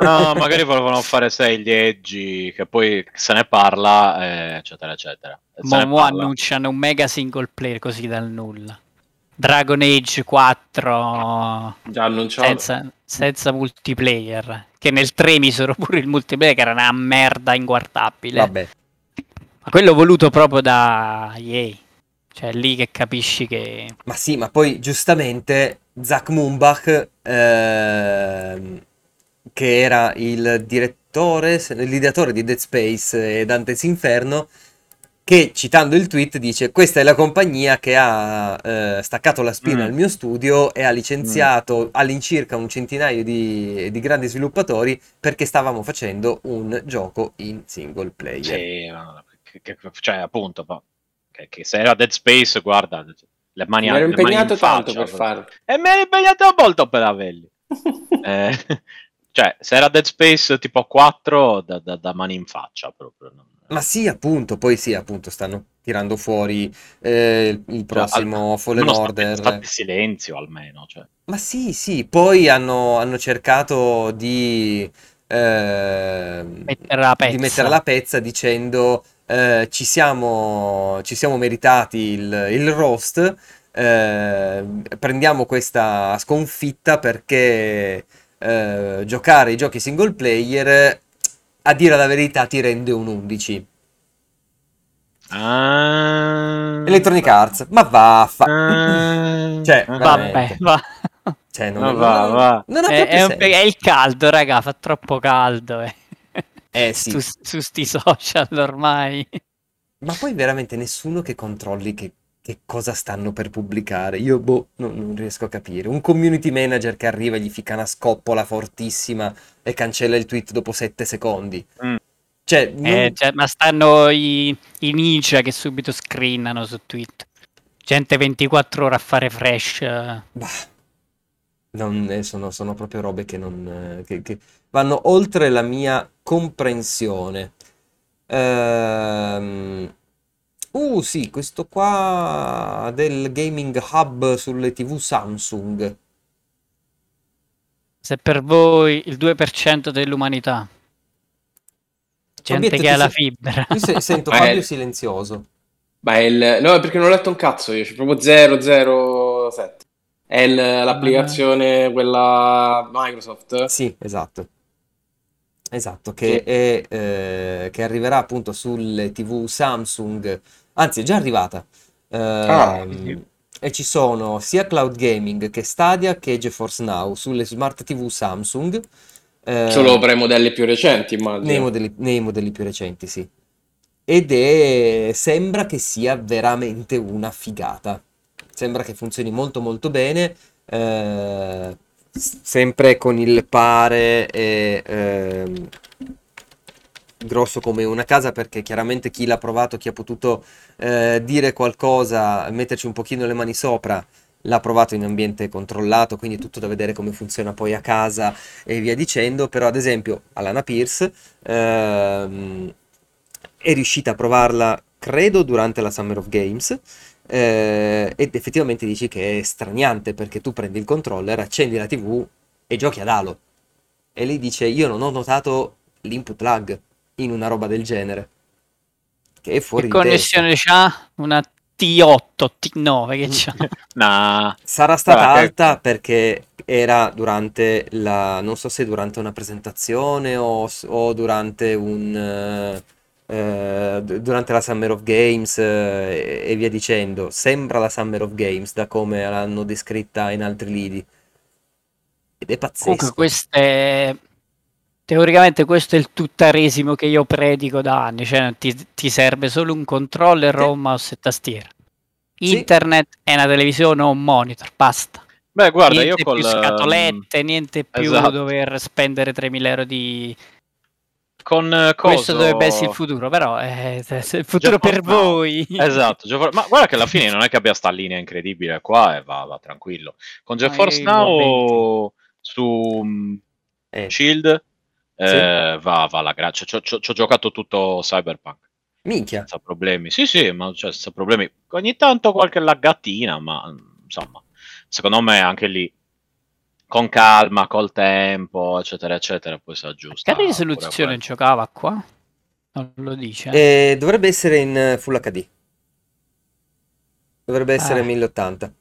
no, magari volevano fare sai gli edgy, che poi se ne parla, eh, eccetera, eccetera. Se Mo, annunciano un mega single player così dal nulla. Dragon Age 4 Già annunciato. senza, senza multiplayer. Che nel 3 misero pure il multiplayer, che era una merda inguardabile. Vabbè. Ma quello voluto proprio da EA. Cioè, è lì che capisci che. Ma sì, ma poi giustamente Zach Mumbach, ehm, che era il direttore, l'ideatore di Dead Space e Dante's Inferno, che citando il tweet dice: Questa è la compagnia che ha eh, staccato la spina Mm. al mio studio e ha licenziato all'incirca un centinaio di, di grandi sviluppatori perché stavamo facendo un gioco in single player. Sì, no, che- che- cioè appunto, che, che se era Dead Space, guarda, le mani Mi ero impegnato tanto faccia, per farlo. E mi ero impegnato molto per averli. [laughs] Eh, [laughs] cioè, se era Dead Space tipo 4, da, da- da mani in faccia proprio. non- Ma sì, appunto, poi sì, appunto, stanno tirando fuori eh, il prossimo Fallen almeno Order. State, silenzio almeno. Cioè. Ma sì, sì, poi hanno, hanno cercato di, Mettere la di pezza. mettere la pezza dicendo eh, ci siamo, ci siamo meritati il, il roast, eh, prendiamo questa sconfitta perché eh, giocare i giochi single player, a dire la verità, ti rende un 11. Ah, Electronic Arts, ma vaffa. ah, Cioè, vabbè. Va. Cioè, non, non- va, non- va. non ha È, è un- è il caldo, raga, fa troppo caldo. Eh. Eh [laughs] sì, Su, su sti social ormai. ma poi veramente nessuno che controlli che, che cosa stanno per pubblicare. Io, boh, non, non riesco a capire. Un community manager che arriva e gli fica una scoppola fortissima e cancella il tweet dopo 7 secondi. Mm. Cioè, non- Eh, cioè, ma stanno i, i ninja che subito screenano su Twitter. Gente 24 ore a fare fresh. eh. Bah, non, eh, sono, sono proprio robe che, non, eh, che- che vanno oltre la mia comprensione. Ehm, uh, sì, questo qua del Gaming Hub sulle TV Samsung. Se per voi il 2% dell'umanità. Gente Fabietto, che ha la fibra. Io se- sento Eh. Fabio silenzioso. Ma è il... No, è perché non ho letto un cazzo io, c'è proprio 007. È il- l'applicazione, quella Microsoft. Sì, esatto. Esatto, che, è, eh, che arriverà appunto sulle TV Samsung, anzi è già arrivata. Ah, Ehm, sì. E ci sono sia cloud gaming che Stadia che GeForce Now sulle smart TV Samsung. eh, Solo per i modelli più recenti, nei immagino. modelli, nei modelli più recenti, sì. Ed è, sembra che sia veramente una figata. Sembra che funzioni molto molto bene. eh, sempre con il pare e ehm, grosso come una casa perché chiaramente chi l'ha provato, chi ha potuto eh, dire qualcosa, metterci un pochino le mani sopra, l'ha provato in ambiente controllato, quindi tutto da vedere come funziona poi a casa e via dicendo, però ad esempio Alana Pierce ehm, è riuscita a provarla, credo, durante la Summer of Games eh, ed effettivamente dici che è straniante perché tu prendi il controller, accendi la TV e giochi ad Halo. E lei dice: Io non ho notato l'input lag in una roba del genere. Che è fuori Che connessione c'ha? Una T8, T9 che c'ha. [laughs] Nah, Sarà stata che- alta perché era durante la, non so se durante una presentazione o, o durante un, eh, eh, d- durante la Summer of Games eh, e via dicendo. Sembra la Summer of Games da come l'hanno descritta in altri lidi. Ed è Comunque pazzesco. questo è... Teoricamente questo è il tuttaresimo che io predico da anni, cioè ti, ti serve solo un controller Sì. o un mouse e tastiera. Sì. Internet è una televisione o un monitor, basta. beh, guarda, io niente col... più scatolette, niente più esatto. dover spendere 3.000 euro di... Con eh, Questo coso- dovrebbe essere il futuro, però è, è il futuro GeForce per voi. Esatto, GeForce- ma guarda che alla fine [laughs] non è che abbia sta linea incredibile qua e va, va tranquillo. Con GeForce io lo Now su mm, Eh, Shield eh, va, va alla grande. Ci ho giocato tutto Cyberpunk minchia. senza problemi. Sì, sì, ma cioè, senza problemi. Ogni tanto qualche laggatina, ma mm, insomma, secondo me anche lì con calma, col tempo, eccetera, eccetera, poi si aggiusta. Che risoluzione giocava qua? Non lo dice. Eh, dovrebbe essere in eh, Full HD. Dovrebbe essere Eh. 1080.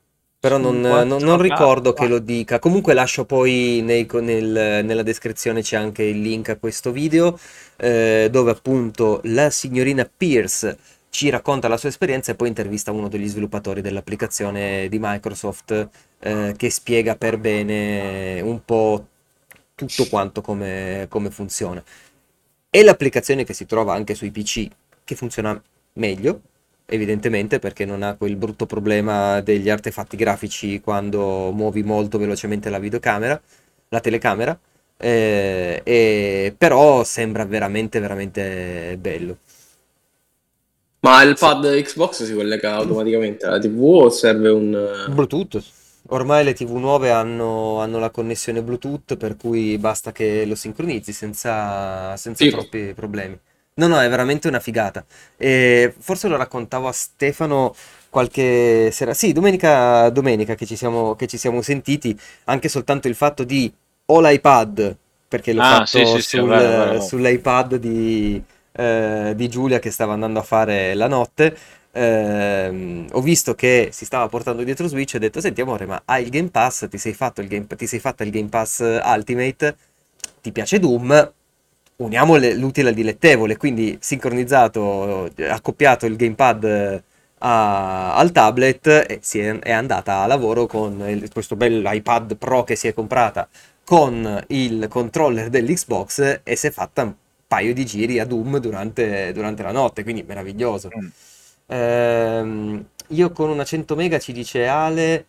Però non, un non- non 4K. ricordo che lo dica. Comunque lascio poi nei- nel- nella descrizione c'è anche il link a questo video eh, dove appunto la signorina Pierce ci racconta la sua esperienza e poi intervista uno degli sviluppatori dell'applicazione di Microsoft eh, che spiega per bene un po' tutto quanto come, come funziona. E l'applicazione che si trova anche sui PC che funziona meglio, evidentemente perché non ha quel brutto problema degli artefatti grafici quando muovi molto velocemente la videocamera, la telecamera, eh, e- però sembra veramente veramente bello. Ma il pad Xbox si collega automaticamente alla TV o serve un... eh, Bluetooth. Ormai le TV nuove hanno, hanno la connessione Bluetooth, per cui basta che lo sincronizzi senza, senza Sì. troppi problemi. No, no, è veramente una figata. E forse lo raccontavo a Stefano qualche sera. Sì, domenica, domenica che ci siamo, che ci siamo sentiti, anche soltanto il fatto di ho l'iPad, perché l'ho Ah, fatto sì, sì, sul- è vero. sull'iPad di, eh, di Giulia che stava andando a fare la notte. Ehm, ho visto che si stava portando dietro Switch e ho detto: Senti, amore, ma hai il Game Pass? Ti sei fatto il Game, ti sei fatta il Game Pass Ultimate? Ti piace Doom? Uniamo le- l'utile al dilettevole. Quindi sincronizzato, eh, accoppiato il Gamepad eh, a- al tablet e si è, è andata a lavoro con il- questo bel iPad Pro che si è comprata con il controller dell'Xbox e si è fatta un paio di giri a Doom durante, durante la notte. Quindi meraviglioso. Mm. Ehm, io con una 100 mega ci dice Ale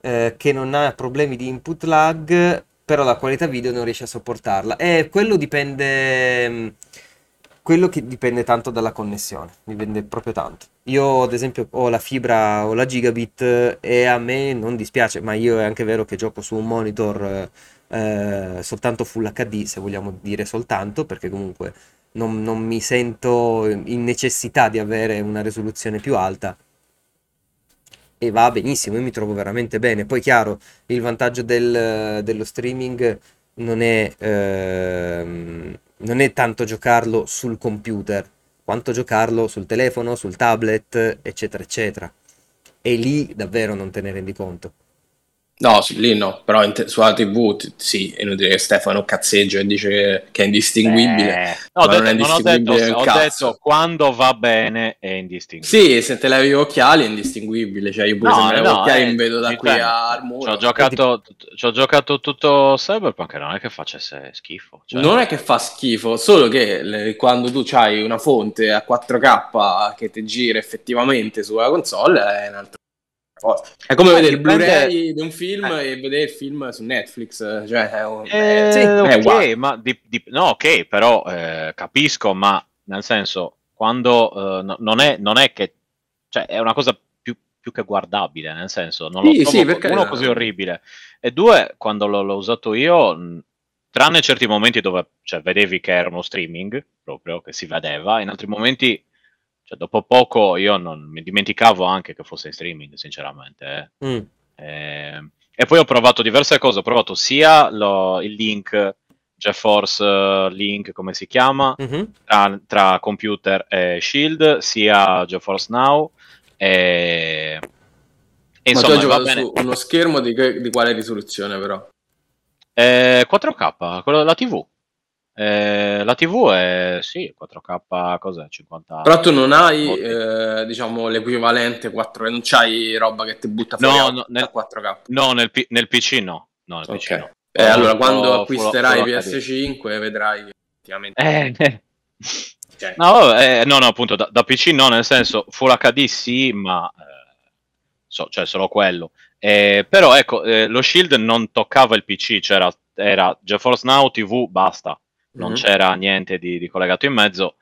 eh, che non ha problemi di input lag, però la qualità video non riesce a sopportarla. E quello dipende. mm, quello che dipende tanto dalla connessione, dipende proprio tanto. Io ad esempio ho la fibra o la gigabit e a me non dispiace, ma io è anche vero che gioco su un monitor eh, soltanto Full HD, se vogliamo dire soltanto, perché comunque non, non mi sento in necessità di avere una risoluzione più alta e va benissimo, io mi trovo veramente bene. Poi chiaro, il vantaggio del- dello streaming non è, ehm, non è tanto giocarlo sul computer, quanto giocarlo sul telefono, sul tablet, eccetera, eccetera. E lì davvero non te ne rendi conto. No, sì, lì no, però te- sulla TV t- sì, è inutile che Stefano cazzeggia e dice che, che è indistinguibile. No, ho ma non detto, è non ho indistinguibile detto, un ho detto quando va bene è indistinguibile. Sì, se te levi gli occhiali è indistinguibile, cioè io pure No, se me levo gli occhiali eh, mi vedo da qui intendo. al Ci muro. ho giocato, ci ho giocato tutto Cyberpunk non è che facesse schifo. cioè- Non è che fa schifo, solo che le- quando tu hai una fonte a 4K che ti gira effettivamente sulla console è un'altra cosa. È come Eh, vedere il Blu-ray di un film Eh. e vedere il film su Netflix, cioè è un- Eh, è- sì, è ok, uguale. ma di- di- no, ok, però eh, capisco, ma nel senso, quando eh, no- non, è, non è che cioè, è una cosa più, più che guardabile, nel senso, non lo Sì, trovo sì, per uno così orribile. E due, quando l'ho, l'ho usato io, tranne certi momenti dove cioè, vedevi che era uno streaming, proprio, che si vedeva, in altri momenti, cioè, dopo poco io non mi dimenticavo anche che fosse in streaming, sinceramente. eh. Mm. Eh, e poi ho provato diverse cose, ho provato sia lo- il link, GeForce eh, Link, come si chiama, Mhm. tra, tra computer e Shield, sia GeForce Now. E, e Ma insomma, tu hai giocato su uno schermo di, che- di quale risoluzione però? Eh, 4K, quello della TV. Eh, la TV è sì, 4K, cos'è? 50. Però tu non hai, eh, diciamo, l'equivalente 4K, non c'hai roba che ti butta fuori No, no, nel- 4K. No, nel, P- nel PC no. No, nel PC Ok. no. Eh, allora, quando acquisterai full HD. PS5 vedrai che effettivamente... Eh, eh. [laughs] cioè, No, eh, no, no, appunto, da, da PC no, nel senso, Full HD sì, ma eh, so, cioè solo quello. Eh, però ecco, lo Shield non toccava il PC, c'era era GeForce Now TV, basta, non Mhm. c'era niente di, di collegato in mezzo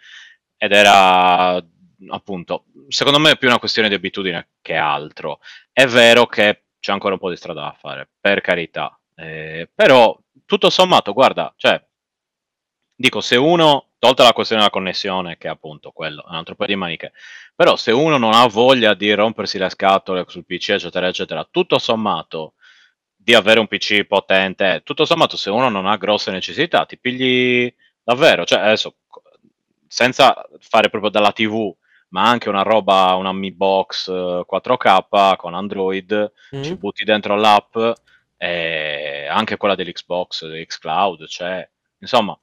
ed era appunto, secondo me è più una questione di abitudine che altro. È vero che c'è ancora un po' di strada da fare, per carità, Eh, però tutto sommato, guarda, cioè, dico, se uno, tolta la questione della connessione, che è appunto quello, è un altro paio di maniche, però se uno non ha voglia di rompersi le scatole sul PC, eccetera, eccetera, tutto sommato di avere un PC potente, tutto sommato se uno non ha grosse necessità, ti pigli davvero, cioè adesso, senza fare proprio dalla TV, ma anche una roba, una Mi Box eh, 4K con Android, ci Mm. butti dentro l'app, e anche quella dell'Xbox, dell'Xcloud, cioè, insomma,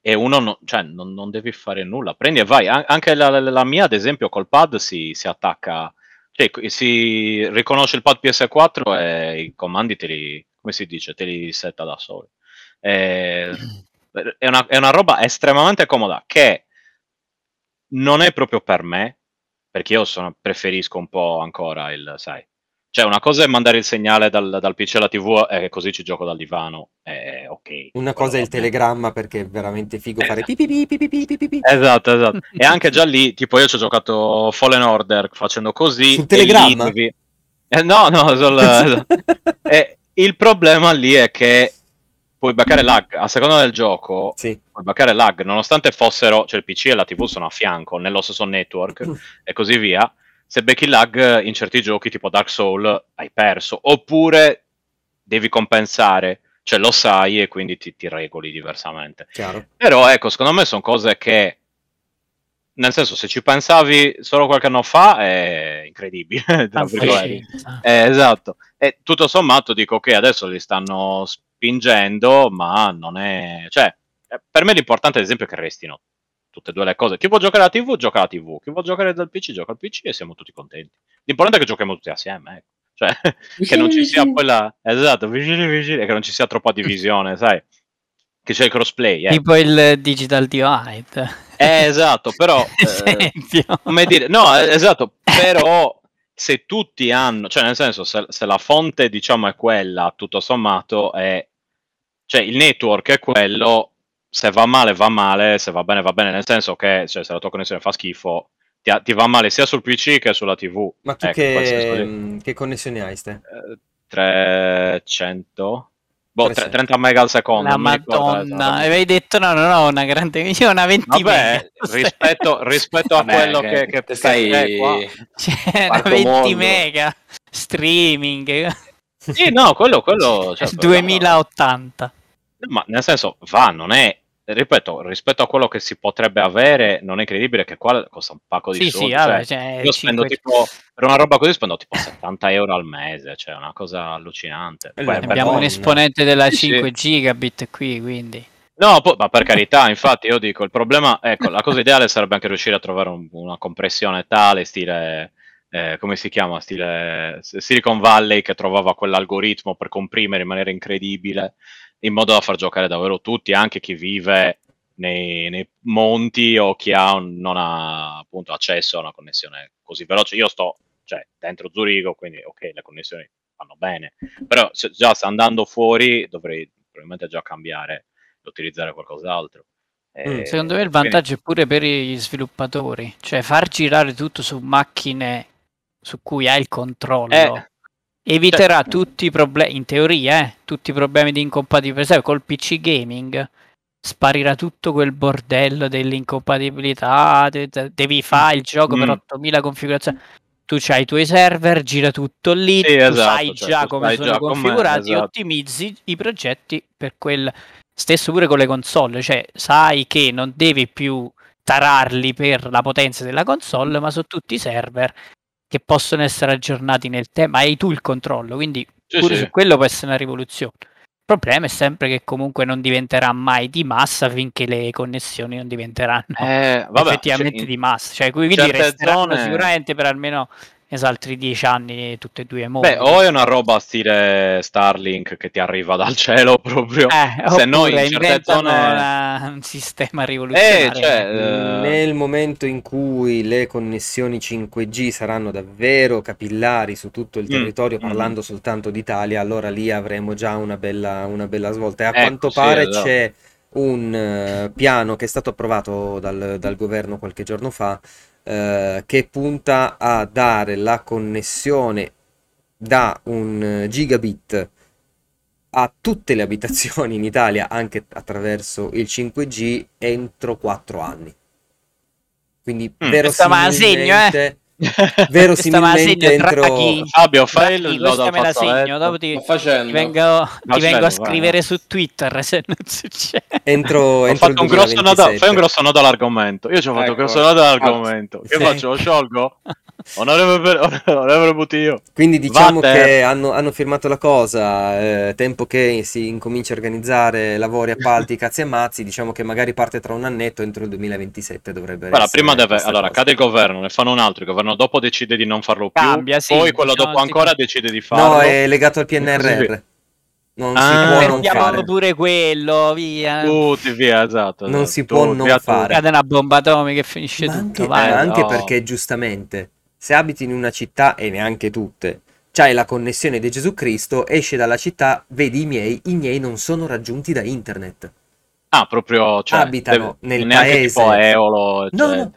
e uno no- cioè, non, non devi fare nulla, prendi e vai. An- anche la, la- la mia, ad esempio, col pad si, si attacca, cioè, si riconosce il pad PS4 e i comandi te li, come si dice, te li setta da solo. Eh, è, una, è una roba estremamente comoda che non è proprio per me, perché io sono- preferisco un po' ancora il, sai, cioè una cosa è mandare il segnale dal, dal PC alla TV e così ci gioco dal divano, è ok. Una cosa è il telegramma perché è veramente figo fare pipi pipi pipi pipi pipi. Esatto, esatto. [laughs] E anche già lì, tipo io ci ho giocato Fallen Order facendo così. Sul telegramma? lì devi- Eh, no, no, sul- esatto. [laughs] E il problema lì è che puoi baccare lag, a seconda del gioco, Sì. puoi baccare lag, nonostante fossero, cioè il PC e la TV sono a fianco, nello stesso network [clears throat] e così via. Se becchi lag in certi giochi tipo Dark Soul hai perso, oppure devi compensare, cioè lo sai e quindi ti, ti regoli diversamente. Chiaro. Però ecco, secondo me sono cose che, nel senso, se ci pensavi solo qualche anno fa, è incredibile. [laughs] Eh, esatto. E tutto sommato dico che adesso li stanno spingendo, ma non è... Cioè, eh, per me l'importante ad esempio è che restino tutte e due le cose. Chi vuole giocare alla TV, gioca alla TV. Chi vuole giocare dal PC, gioca al PC e siamo tutti contenti. L'importante è che giochiamo tutti assieme, ecco. Cioè, [laughs] che non ci sia vicini. quella... Esatto, vicini vicini, e che non ci sia troppa divisione, sai? Che c'è il crossplay, eh. Tipo il digital divide. Eh, esatto, però... [laughs] Per eh, come dire, no, eh, esatto, però se tutti hanno, cioè nel senso, se, se la fonte diciamo è quella, tutto sommato, è, cioè il network è quello, se va male va male, se va bene va bene, nel senso che cioè, se la tua connessione fa schifo, ti, ti va male sia sul PC che sulla TV. Ma tu Ecco, che, mm, che connessione hai, Ste? Eh, 300? Boh, tre- 300. 30 mega al secondo. La madonna, avevi detto no, no, no, una grande, [laughs] io ho una 20 Vabbè, mega. rispetto, rispetto a quello che- che, che, stai che è qua. Cioè, una Quarto 20 mondo. mega, streaming, Sì, no, quello, quello certo, 2080. No, Ma nel senso, va, non è. Ripeto, rispetto a quello che si potrebbe avere, non è credibile che qua costa un pacco di Sì, soldi. sì, cioè, vabbè, cioè, io spendo 5 tipo [laughs] per una roba così spendo tipo 70 euro al mese, cioè una cosa allucinante. Eh, per- Abbiamo un esponente della Sì, sì. 5 gigabit qui, quindi. No, poi- ma per carità, infatti, io dico il problema, ecco, la cosa ideale sarebbe anche riuscire a trovare un- una compressione tale, stile, eh, come si chiama, stile Silicon Valley che trovava quell'algoritmo per comprimere in maniera incredibile, in modo da far giocare davvero tutti, anche chi vive nei, nei monti o chi ha non ha appunto accesso a una connessione così veloce. Io sto, cioè, dentro Zurigo, quindi ok, le connessioni vanno bene, però se- già andando fuori dovrei probabilmente già cambiare e utilizzare qualcos'altro. Mm, Eh, Secondo me il quindi- vantaggio è pure per gli sviluppatori, cioè far girare tutto su macchine su cui hai il controllo. Eh, Eviterà tutti i problemi, in teoria, eh, tutti i problemi di incompatibilità. Per col PC gaming sparirà tutto quel bordello dell'incompatibilità. de- de- Devi fare il gioco per Mm. 8000 configurazioni. Tu c'hai i tuoi server, gira tutto lì, Sì, tu esatto, sai cioè, già come sono già configurati, esatto. ottimizzi i progetti per quel stesso pure con le console, cioè sai che non devi più tararli per la potenza della console, ma su tutti i server che possono essere aggiornati nel tempo, hai tu il controllo, quindi Sì, pure sì. su quello può essere una rivoluzione. Il problema è sempre che comunque non diventerà mai di massa finché le connessioni non diventeranno Eh, vabbè, effettivamente cioè, di massa, cioè quindi resteranno zone- sicuramente per almeno es- altri dieci anni tutte e due i mondi. Beh, o è una roba stile Starlink che ti arriva dal cielo [laughs] proprio. Eh, se no in certe zone- una- un sistema Eh, rivoluzionario. cioè, eh, Nel momento in cui le connessioni 5G saranno davvero capillari su tutto il Mm, territorio, mm. parlando soltanto d'Italia, allora lì avremo già una bella, una bella svolta. E a Ecco, quanto sì, pare esatto. c'è un eh, piano che è stato approvato dal, dal governo qualche giorno fa, eh, che punta a dare la connessione da un eh, gigabit a tutte le abitazioni in Italia, anche attraverso il 5G, entro 4 anni. Quindi Mm. Verosimilmente, [laughs] verosimilmente Questa me la segno, entro... Fabio, fai Draghi, il questa me la segno, fazzoletto. dopo ti, Sto facendo. ti vengo, ti Vai, vengo a vai. scrivere su Twitter [laughs] se non succede. entro, Ho entro un grosso nodo, 2027. fai un grosso nodo all'argomento. Io ci ho fatto un Ecco. grosso nodo all'argomento. Che Sì. faccio? Lo sciolgo? [laughs] Onorevole, [laughs] onorevole Buttio. Quindi diciamo Vatte. che hanno, hanno firmato la cosa, eh, tempo che si incomincia a organizzare lavori, appalti, [laughs] cazzi e mazzi, diciamo che magari parte tra un annetto, entro il 2027 dovrebbe Guarda, essere prima deve. Allora, cosa. cade il governo, ne fanno un altro. Il governo dopo decide di non farlo più. Cambia, sì, poi quello diciamo, dopo ancora decide di farlo. No, è legato al PNRR. Non Ah, si può non Mettiamo fare. pure quello, via. Tutti via, esatto. Non esatto. si può Tutti, non via, fare. Cade una bomba atomica e finisce Ma tutto. anche, vai. anche no. perché giustamente, se abiti in una città e neanche tutte, c'hai la connessione di Gesù Cristo, esci dalla città, vedi i miei, i miei non sono raggiunti da internet. Ah, proprio. Cioè, Abitano deve- nel neanche paese. tipo Eolo, No, no.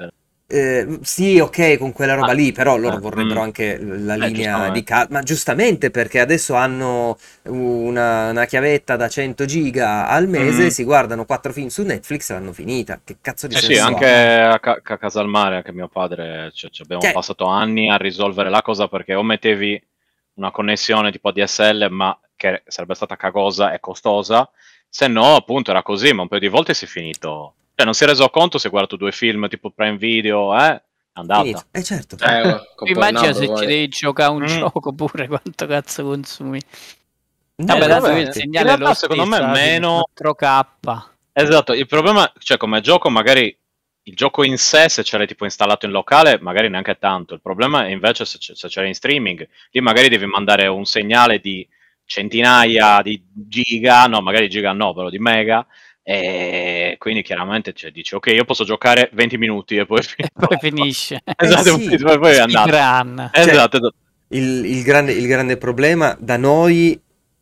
Eh, sì, ok, con quella roba Ah, lì, però loro ah, vorrebbero mm. anche la Eh, linea di calcio. Ma giustamente perché adesso hanno una, una chiavetta da 100 giga al mese, Mm. si guardano quattro film su Netflix e l'hanno finita. Che cazzo di Eh sì, senso ha? anche a, Ca- a Casa al Mare, anche mio padre, cioè, ci abbiamo Cioè- passato anni a risolvere la cosa perché o mettevi una connessione tipo DSL, ma che sarebbe stata cagosa e costosa, se no, appunto, era così, ma un paio di volte si è finito. Cioè, non si è reso conto se ha guardato due film tipo Prime Video, eh, è andata. Finito. Eh certo. Eh, [laughs] Immagina se ci devi giocare un Mm. gioco pure quanto cazzo consumi. No, Vabbè, Eh, tanto vabbè, il in segnale è realtà, secondo me, fine, meno- 4K. Esatto, il problema, cioè come gioco magari il gioco in sé se ce l'hai tipo installato in locale magari neanche tanto, il problema è invece se, c- se ce l'hai in streaming, lì magari devi mandare un segnale di centinaia di giga, no magari giga no, però di mega, e quindi chiaramente cioè, dici ok io posso giocare 20 minuti e poi, E [laughs] [laughs] poi finisce. Esatto, Eh sì. poi, poi è andato. Esatto, esatto. Il, il grande, il grande problema da noi,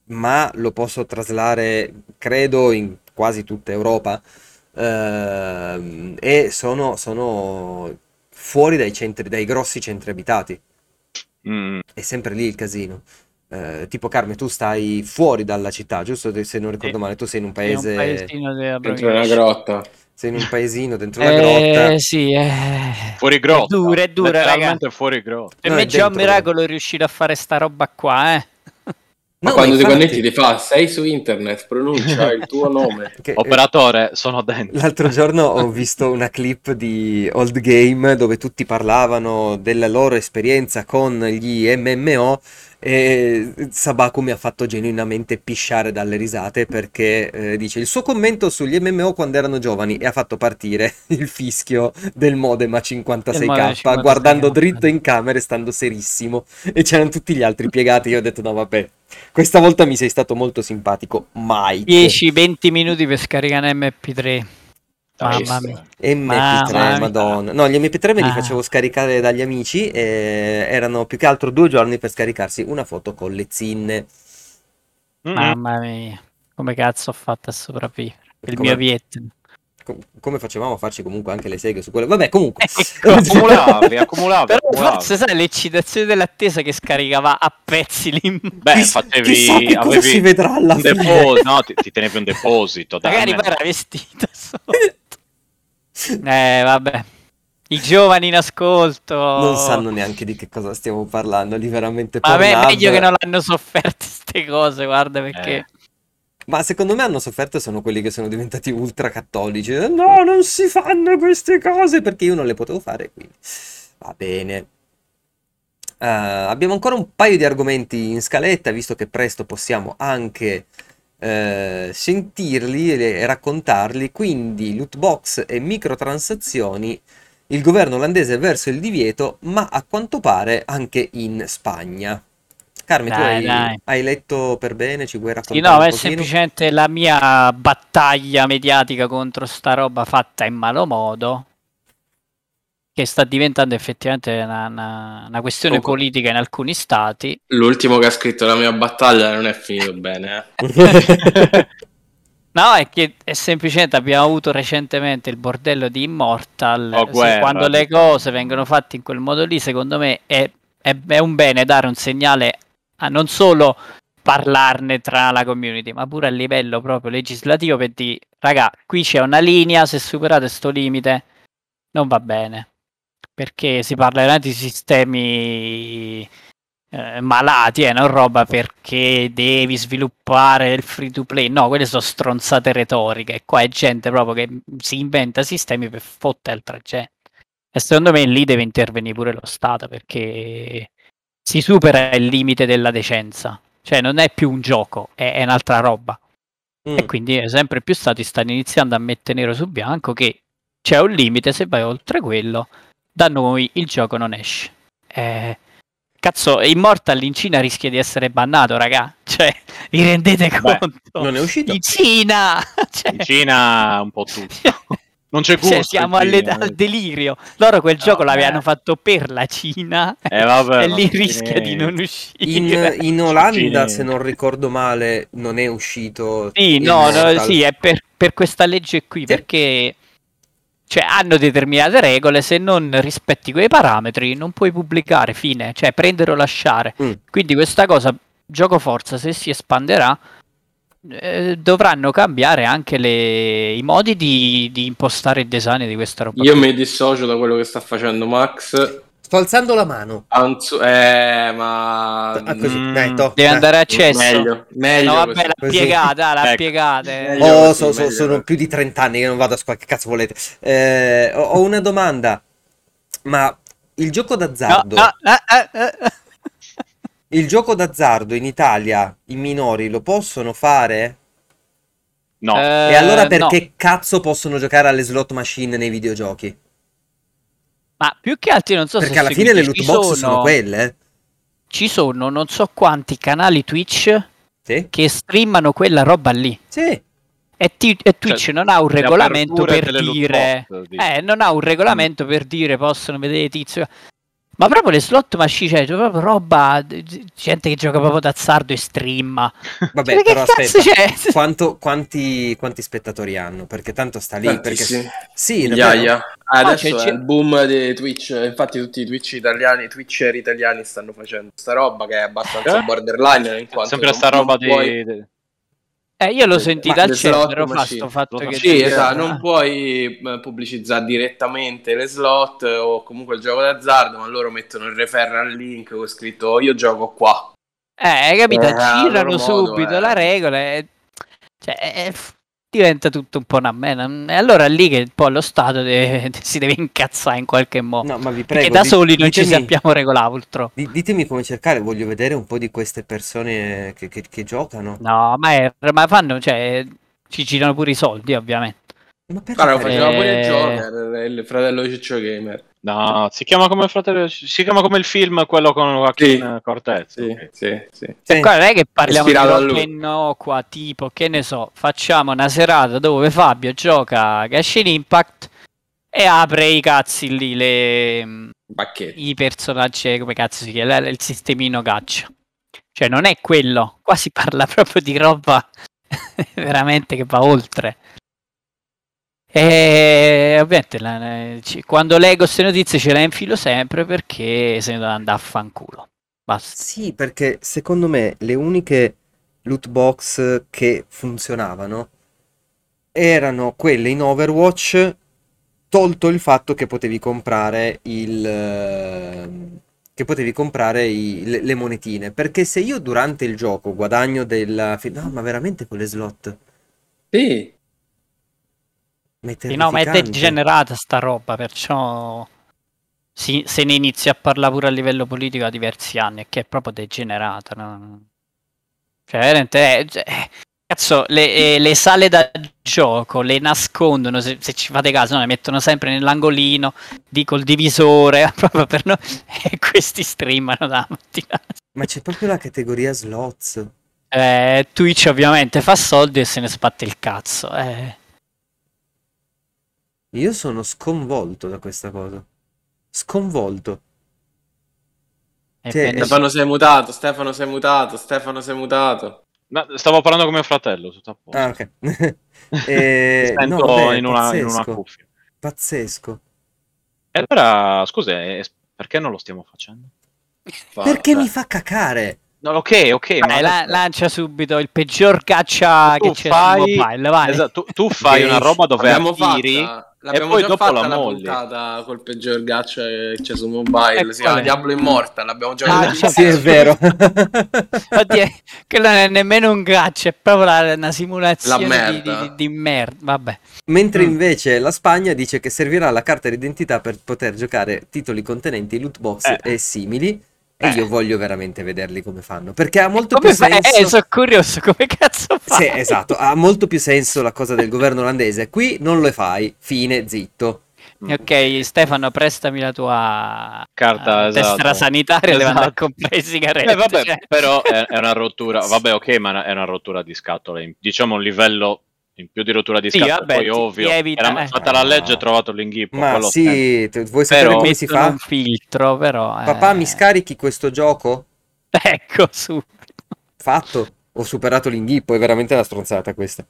ma lo posso traslare, credo, in quasi tutta Europa ehm, e sono, sono fuori dai centri, dai grossi centri abitati. Mm. È sempre lì il casino. Eh, tipo Carme, tu stai fuori dalla città, giusto? Se non ricordo Sì. male, tu sei in un È un paese, paesino della Dentro una grotta. sei in un paesino dentro grotta. Eh, sì, eh. Fuori grotta. È dura, è dura, raga. Letteralmente fuori grotta. Per No, me è già un miracolo riuscire a fare sta roba qua, eh. Ma No, quando ti infatti- connetti ti fa, sei su internet, pronuncia il tuo [laughs] nome. Che- Operatore, sono dentro. L'altro giorno ho visto una clip di Old Game dove tutti parlavano della loro esperienza con gli MMO e Sabaku mi ha fatto genuinamente pisciare dalle risate perché eh, dice il suo commento sugli MMO quando erano giovani e ha fatto partire [laughs] il fischio del modem a 56k Del modem a 56K. guardando dritto in camera e stando serissimo e c'erano tutti gli altri piegati io ho detto no vabbè questa volta mi sei stato molto simpatico Mike 10-20 minuti per scaricare un MP3. Mamma mia. MP3, Mamma mia. madonna. No, gli MP3 me li Ah. facevo scaricare dagli amici e erano più che altro due giorni per scaricarsi una foto con le zinne. Mm. Mamma mia. Come cazzo ho fatto a sopravvivere? Il Come- mio Vietnam. Com- come facevamo a farci comunque anche le seghe su quello? Vabbè, comunque. [laughs] [laughs] Ecco, Accumulavi, accumulavi, Però accumulavi. forse sai l'eccitazione dell'attesa che scaricava a pezzi lì. Beh, facevi, chissà che avevi si vedrà alla un fine. deposito, no, ti, ti tenevi un deposito. dai, Magari era vestita [laughs] sotto. [laughs] Eh, vabbè. I giovani in ascolto. Non sanno neanche di che cosa stiamo parlando, lì veramente Ma a me è Pornhub. meglio che non l'hanno sofferte queste cose, guarda perché. Eh. Ma secondo me hanno sofferto sono quelli che sono diventati ultra cattolici. No, non si fanno queste cose perché io non le potevo fare, quindi va bene. Eh, abbiamo ancora un paio di argomenti in scaletta, visto che presto possiamo anche eh, sentirli e raccontarli. Quindi, loot box e microtransazioni. Il governo olandese verso il divieto, ma a quanto pare anche in Spagna. Carmen, tu hai, dai. hai letto per bene? Ci vuoi Sì, raccontare no, un è semplicemente la mia battaglia mediatica contro sta roba fatta in malo modo. Che sta diventando effettivamente una, una- una questione Poco. politica in alcuni stati. L'ultimo che ha scritto la mia battaglia non è finito bene. eh. [laughs] No, è che è semplicemente abbiamo avuto recentemente il bordello di Immortal. Oh, Sì, guerra, quando le cose vengono fatte in quel modo lì, secondo me è, è- è un bene dare un segnale a non solo parlarne tra la community, ma pure a livello proprio legislativo per dire, raga, qui c'è una linea, se superate sto limite non va bene. Perché si parla di sistemi eh, malati, eh, non roba perché devi sviluppare il free to play. No, quelle sono stronzate retoriche. Qua è gente proprio che si inventa sistemi per fottere altra gente. E secondo me lì deve intervenire pure lo Stato perché si supera il limite della decenza. Cioè non è più un gioco, è, è un'altra roba. Mm. E quindi eh, sempre più stati stanno iniziando a mettere nero su bianco che c'è un limite, se vai oltre quello, da noi il gioco non esce. Eh, cazzo, Immortal in Cina rischia di essere bannato, raga. [laughs] Cioè, vi rendete Beh, conto? Non è uscito? In Cina! [laughs] Cioè, In Cina un po' tutto. [laughs] Non c'è gusto. cioè, siamo alle- al delirio. Loro quel gioco Vabbè. l'avevano fatto per la Cina Eh, vabbè, e lì rischia di non uscire. In, in Olanda, se non ricordo male, non è uscito. Sì, no, no, sì, è per, per questa legge qui, perché cioè, hanno determinate regole, se non rispetti quei parametri non puoi pubblicare, fine, cioè prendere o lasciare. Mm. Quindi questa cosa, gioco forza, se si espanderà, eh, dovranno cambiare anche le- i modi di, di impostare il design di questa roba. Io qui. mi dissocio da quello che sta facendo Max. Sto alzando la mano. Anzu- eh, ma Ah, così, Mm, dai, to. Deve Eh. andare a cesso. meglio, meglio No, vabbè, l'ha piegata, l'ha Ecco. piegata. Meglio Oh, così, so- so- sono più di 30 anni che non vado a scuola. Che cazzo volete? Eh, ho, ho una domanda. Ma il gioco No, d'azzardo, no, eh, eh, eh. il gioco d'azzardo in Italia, i minori lo possono fare? No, Eh, e allora no. perché cazzo possono giocare alle slot machine nei videogiochi? Ma più che altro io non so Perché se alla fine le loot box sono quelle, eh? Ci sono non so quanti canali Twitch Sì? che streamano quella roba lì. Sì. E, ti- e Twitch Cioè, non ha un regolamento per dire. box. Eh, non ha un regolamento per dire possono vedere tizio. Ma proprio le slot machine, cioè proprio roba, gente che gioca proprio d'azzardo e streama. Vabbè, Cioè, che però aspetta, c'è? [laughs] quanto- quanti, quanti spettatori hanno? Perché tanto sta lì. Perché... Sì, davvero. Migliaia. Ah, No, adesso c'è- è c'è- il boom di Twitch. Infatti, tutti i Twitch italiani, i Twitcher italiani stanno facendo sta roba che è abbastanza Eh? borderline. In quanto Sempre sta roba non di... puoi- di- Eh, io l'ho sentita ma al centro, machine. sto fatto che... Sì, esatto, non puoi eh, pubblicizzare direttamente le slot o comunque il gioco d'azzardo, ma loro mettono il referral link con scritto io gioco qua. Eh, hai capito? Eh, Girano subito eh. la regola e... Cioè, f- diventa tutto un po' una mena. E allora è lì che un po' lo Stato deve- [laughs] si deve incazzare in qualche modo. No, ma vi Perché prego. da di- soli non ci ditemi- sappiamo regolare, purtroppo. di- ditemi come cercare, voglio vedere un po' di queste persone che, che- che giocano. No, ma, è, ma fanno, cioè, ci girano pure i soldi, ovviamente. Ma per Guarda, lo faceva pure Eh. il Joker, il fratello di Ciccio Gamer. No, si chiama come fratello, si chiama come il film quello con Joaquin Cortez. Sì, ok. sì, sì. Sì. Qua non è che parliamo di Ispirato a roba lui. innocua, tipo, che ne so, facciamo una serata dove Fabio gioca a Genshin Impact e apre i cazzi lì, le, Bacchetti. i personaggi, come cazzo si chiama, il sistemino caccia. Cioè, non è quello, qua si parla proprio di roba [laughs] veramente che va oltre. E ovviamente la- quando leggo queste notizie ce le infilo sempre perché se ne deve andare a fanculo. Basta. Sì, perché secondo me le uniche loot box che funzionavano erano quelle in Overwatch, tolto il fatto che potevi comprare il ehm, che potevi comprare i- le, le monetine. Perché se io durante il gioco guadagno del fi- no, ma veramente quelle slot. Sì, Ma è no, ma è degenerata sta roba, perciò si- se ne inizia a parlare pure a livello politico da diversi anni, è che è proprio degenerata. no? Cioè, veramente, eh, cioè, cazzo, le, eh, le sale da gioco le nascondono, se, se ci fate caso, no? le mettono sempre nell'angolino di, col divisore, [laughs] proprio per no- [laughs] e questi streamano da mattina. Ma c'è proprio la categoria slots. Eh, Twitch ovviamente fa soldi e se ne sbatte il cazzo. Eh. Io sono sconvolto da questa cosa. Sconvolto. E Cioè, Stefano sei mutato, Stefano sei mutato, Stefano sei mutato. No, stavo parlando con mio fratello, tutto a posto. Ah, ok. [laughs] Eh, Mi no, sento vabbè, in, una, in una pazzesco, cuffia. pazzesco. E allora, scusa, eh, perché non lo stiamo facendo? Fa- Perché mi fa cacare? No, ok, ok, Vai, ma la- lancia subito il peggior caccia Tu che c'è fai- su mobile, vai. Esatto, tu, tu fai una roba dove attiri fatta, l'abbiamo poi già dopo fatta la la molli. puntata col peggior gaccia che c'è su mobile, E si chiama è? Diablo Immortal, l'abbiamo già Ah, fatta. sì, è vero. [laughs] Oddio, quello non è nemmeno un gaccia, è proprio la- una simulazione La di, merda. di, di merda. Vabbè. Mentre Mm. invece la Spagna dice che servirà la carta d'identità per poter giocare titoli contenenti loot box Eh. e simili. E Eh. io voglio veramente vederli come fanno. Perché ha molto Come più fa- senso. Eh, sono curioso come cazzo fa. Sì, esatto, ha molto più senso la cosa del governo olandese. Qui non lo fai, fine, zitto. Ok, Stefano, prestami la tua Carta, eh, esatto. tessera sanitaria e le vado a Esatto. comprare le sigarette. Eh, vabbè, cioè. però è, è una [laughs] rottura. Vabbè, ok, ma è una rottura di scatole. Diciamo un livello in più di rottura di Sì, vabbè, poi ovvio. evita, era eh. fatta la legge e trovato l'inghippo. Ma sì, tu- vuoi sapere Però- come si fa? un filtro, però. eh. Papà, mi scarichi questo gioco? [laughs] Ecco, su. Fatto. Ho superato l'inghippo, è veramente una stronzata questa.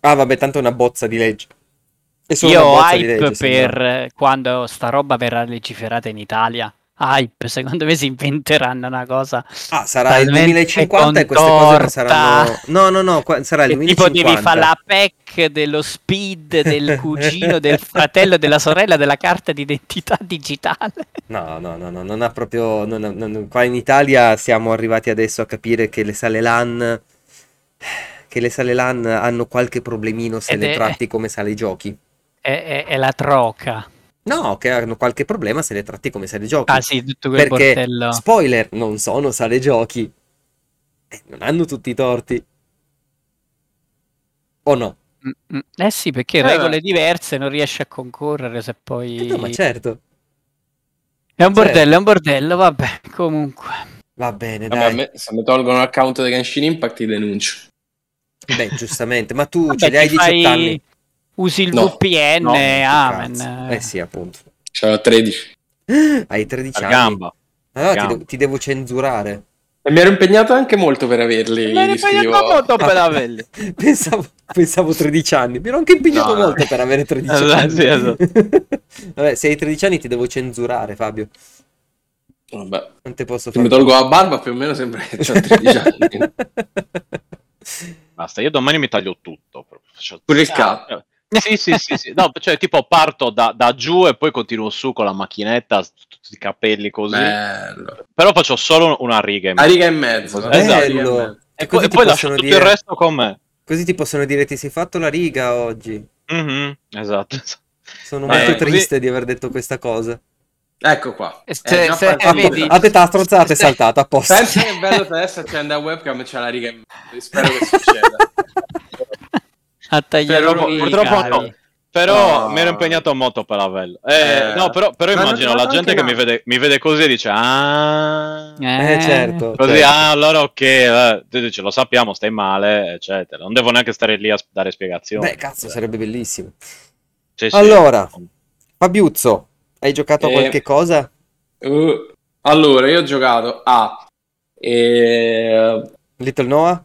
Ah, vabbè, tanto è una bozza di legge. È solo Io una ho hype legge, per eh, quando sta roba verrà legiferata in Italia. Hype, secondo me si inventeranno una cosa. Ah, sarà il talmente 2050 e queste cose non saranno... No, no, no, qua- sarà il Che tipo 2050. devi fare la PEC dello speed del cugino, del [laughs] fratello, della sorella, della carta d'identità digitale. No, no, no, no, non ha proprio... non non- qua in Italia siamo arrivati adesso a capire che le sale LAN... Che le sale LAN hanno qualche problemino se Ed le è- tratti come sale giochi. È, è- è la troca. No, che hanno qualche problema se le tratti come sale giochi. Ah sì, tutto quel Perché, bordello. spoiler, non sono sale giochi. Eh, non hanno tutti i torti. O no? Mm, mm. Eh sì, perché Eh, regole beh. diverse non riesci a concorrere se poi... Eh no, ma certo. È un certo. bordello, è un bordello, vabbè, comunque. Va bene, Vabbè, me- se mi tolgono l'account di Genshin Impact ti denuncio. Beh, giustamente, ma tu Vabbè, ce li hai ti 18 fai- anni. Usi il No. VPN, No, amen. Eh sì, appunto. Ce l'ho 13. Hai 13 a anni. gamba. Allora ti, gamba. devo- ti devo censurare. E mi ero impegnato anche molto per averli. Fai scrivo- anche molto per [laughs] averli. Pensavo, pensavo 13 anni. Mi ero anche impegnato No, no. molto per avere 13 Esatto, anni. sì, esatto. [laughs] Vabbè, se hai 13 anni ti devo censurare, Fabio. Vabbè, Non te posso se mi fare. tolgo la barba più o meno sembra [laughs] che ho 13 anni. Basta, io domani mi taglio tutto. Pure il capo. Eh, Sì, sì, sì, sì. No, cioè, tipo parto da, da giù e poi continuo su con la macchinetta, tutti i capelli così. Bello. Però faccio solo una riga e mezzo. Esatto. riga e Bello. mezzo. E, E poi- così e poi lascio tutto dire- il resto con me. Così ti possono dire ti sei fatto la riga oggi. Mhm, esatto. Sono Eh, molto così- triste di aver detto questa cosa. Ecco qua. E Eh, se- già se- eh, vedi? A te t'ha strozzato e saltato, a posto. Pensa che bello se adesso accende la webcam e c'è la riga in mezzo. Spero che succeda. [laughs] A tagliare Purtroppo- i purtroppo cavi. no. Però No. mi ero impegnato molto per averlo. Eh, Eh. no, però, però immagino la gente che mi vede, mi vede così e dice: Ah, Eh, certo. così, certo. ah, allora ok, eh. tu dici, lo sappiamo, stai male, eccetera. Non devo neanche stare lì a dare spiegazioni. Beh, cazzo, sarebbe bellissimo. Sì, sì. Allora, Fabiuzzo, hai giocato a Eh. qualche cosa? Uh, allora, io ho giocato a eh, Little Noah?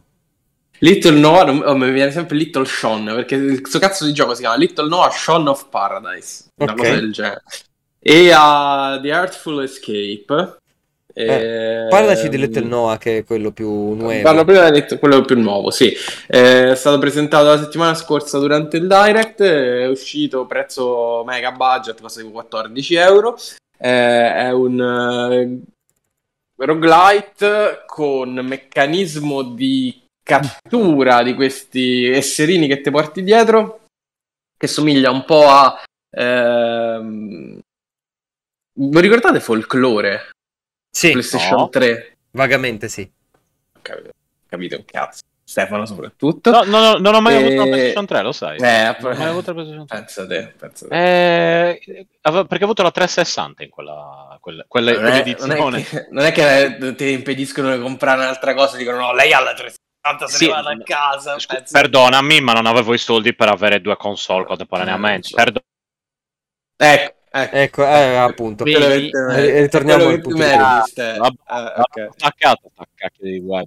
Little Noah, oh, mi viene sempre Little Sean, perché questo cazzo di gioco si chiama Little Noah Sean of Paradise, una Ok. cosa del genere. E a The Artful Escape. Eh, Eh, Parlaci di Little Noah, che è quello più nuovo. Parlo prima di quello più nuovo, sì. Eh, È stato presentato la settimana scorsa durante il Direct, è uscito prezzo mega budget, costa tipo 14 euro. Eh, è un eh, roguelite con meccanismo di cattura di questi esserini che ti porti dietro, che somiglia un po' a... ehm, Vi ricordate Folklore? Sì, PlayStation No. 3? vagamente sì. Capito, capito un cazzo. Stefano soprattutto. No, no, no, non ho mai Eh, avuto una PlayStation 3, lo sai. Eh, non ho mai avuto la PlayStation 3. pensa te, pensa te. Eh, perché ho avuto la 360 in quella, quella, quella- non, è, non, è che, non è che ti impediscono di comprare un'altra cosa, dicono no, lei ha la 360, se Sì, ne vada a casa. Scu- pensa- perdonami, ma non avevo i soldi per avere due console contemporaneamente. Eh, Perdo- Ecco, ecco. Ecco, eh, appunto. Vedi? Eh, ritorniamo al punto Ste. Vabbè, ok. Staccato, sta cacchio di web.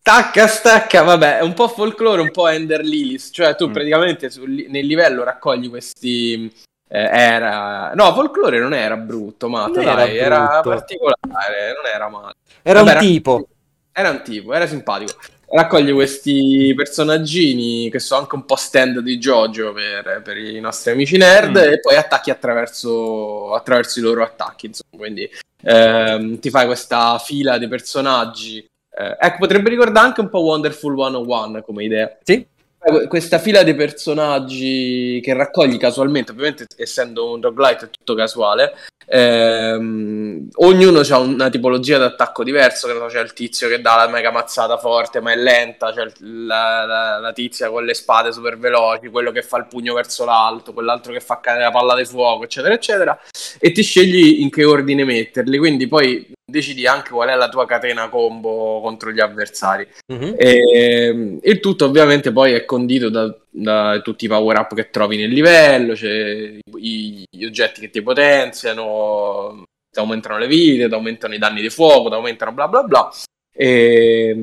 Stacca, stacca, vabbè, è un po' folklore, un po' Ender Lilies, cioè tu Mm. praticamente sul- nel livello raccogli questi... eh, era... No, folklore non era brutto, Matt, Non era dai, era brutto. particolare, non era male. Era Vabbè, un tipo. Era un tipo, era simpatico. Raccoglie questi personaggini che sono anche un po' stand di JoJo per, per i nostri amici nerd Mm. e poi attacchi attraverso, attraverso i loro attacchi. Insomma. Quindi ehm, ti fai questa fila di personaggi. Eh, ecco, potrebbe ricordare anche un po' Wonderful 101 come idea. Sì? Eh, Questa fila di personaggi che raccogli casualmente, ovviamente essendo un roguelite è tutto casuale, ehm, ognuno ha una tipologia di attacco diverso, che so, c'è il tizio che dà la mega mazzata forte ma è lenta, c'è il- la, la- la tizia con le spade super veloci, quello che fa il pugno verso l'alto, quell'altro che fa cadere la palla di fuoco, eccetera, eccetera, e ti scegli in che ordine metterli, quindi poi decidi anche qual è la tua catena combo contro gli avversari. Mhm. E, il tutto ovviamente poi è condito da, da tutti i power up che trovi nel livello, c'è i- gli oggetti che ti potenziano, ti aumentano le vite, ti aumentano i danni di fuoco, ti aumentano bla bla bla. E,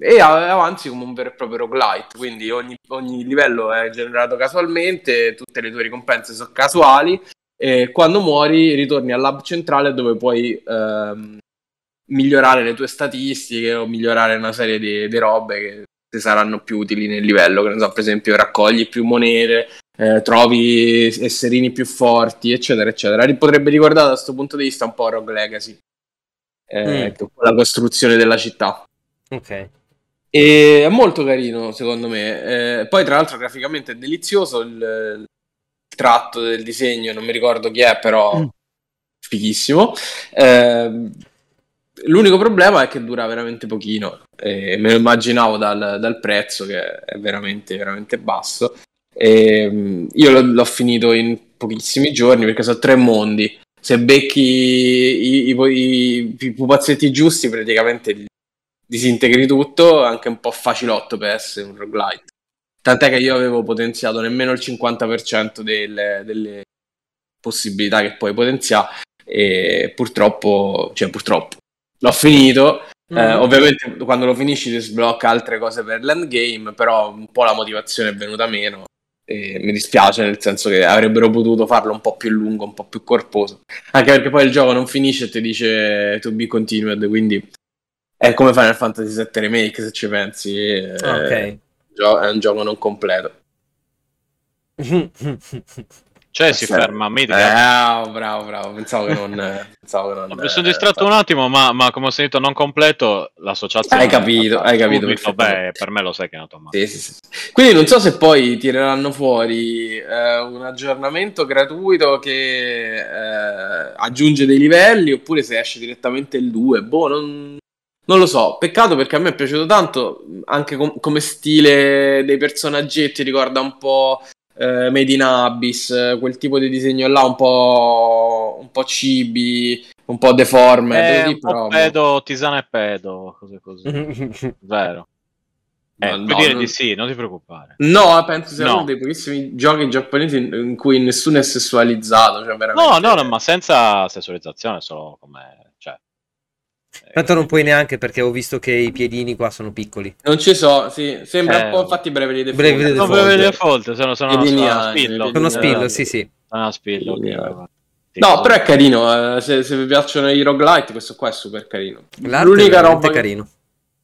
e avanzi come un vero e proprio roguelite, quindi ogni, ogni livello è generato casualmente, tutte le tue ricompense sono casuali e quando muori ritorni al lab centrale dove puoi ehm, migliorare le tue statistiche o migliorare una serie di, di robe che ti saranno più utili nel livello. Che ne so, per esempio, raccogli più monete, eh, trovi esserini più forti, eccetera, eccetera. Potrebbe ricordare da questo punto di vista un po' Rogue Legacy, eh, Mm. è la costruzione della città. Ok. E è molto carino, secondo me. Eh, poi, tra l'altro, graficamente è delizioso. Il, il tratto del disegno, non mi ricordo chi è, però Mm. fighissimo. Eh, l'unico problema è che dura veramente pochino. E me lo immaginavo dal, dal prezzo, che è veramente, veramente basso. E, mm, io l'ho, l'ho finito in pochissimi giorni perché sono tre mondi. Se becchi i, i- i- i pupazzetti giusti, praticamente disintegri tutto, è anche un po' facilotto per essere un roguelite. Tant'è che io avevo potenziato nemmeno il 50% delle, delle possibilità che puoi potenziare, e purtroppo, cioè purtroppo, l'ho finito. Eh, Mm. ovviamente quando lo finisci ti sblocca altre cose per l'endgame, però un po' la motivazione è venuta meno e mi dispiace nel senso che avrebbero potuto farlo un po' più lungo, un po' più corposo, anche perché poi il gioco non finisce e ti dice to be continued, quindi è come Final Fantasy VII Remake se ci pensi, eh, Ah, ok. gio- è un gioco non completo. [laughs] Cioè si Sì. ferma a Eh, Midgar. oh, bravo, bravo, pensavo che non... pensavo che non Mi sono eh, distratto un attimo, ma, ma come ho sentito non completo, l'associazione... Hai capito, hai capito beh, per me lo sai che è nato male. Sì, sì, sì. Quindi non so se poi tireranno fuori eh, un aggiornamento gratuito che eh, aggiunge dei livelli oppure se esce direttamente il 2. Boh, non, non lo so. Peccato perché a me è piaciuto tanto, anche com- come stile dei personaggetti, ricorda un po' eh, Made in Abyss, eh, quel tipo di disegno là un po', un po' cibi, un po' deforme. Eh, un po' pedo, tisana e pedo, cose così. [laughs] Vero. Eh, No, puoi no, dire non- di sì, non ti preoccupare. No, penso sia No. uno dei pochissimi giochi giapponesi in, in cui nessuno è sessualizzato. Cioè veramente... No, no, no, ma senza sessualizzazione, solo come... Eh, Tanto non puoi neanche perché ho visto che i piedini qua sono piccoli. Non ci so, sì. Sembra Eh, un po' infatti Bravely Default. Bravely Non Default. per le default, sono, sono, Piedini sono spillo. Sono Eh, spillo, no. sì, sì. Sono spillo, ok, No, però è carino. eh, se, se vi piacciono i roguelite, questo qua è super carino. L'arte L'unica è roba che- carino.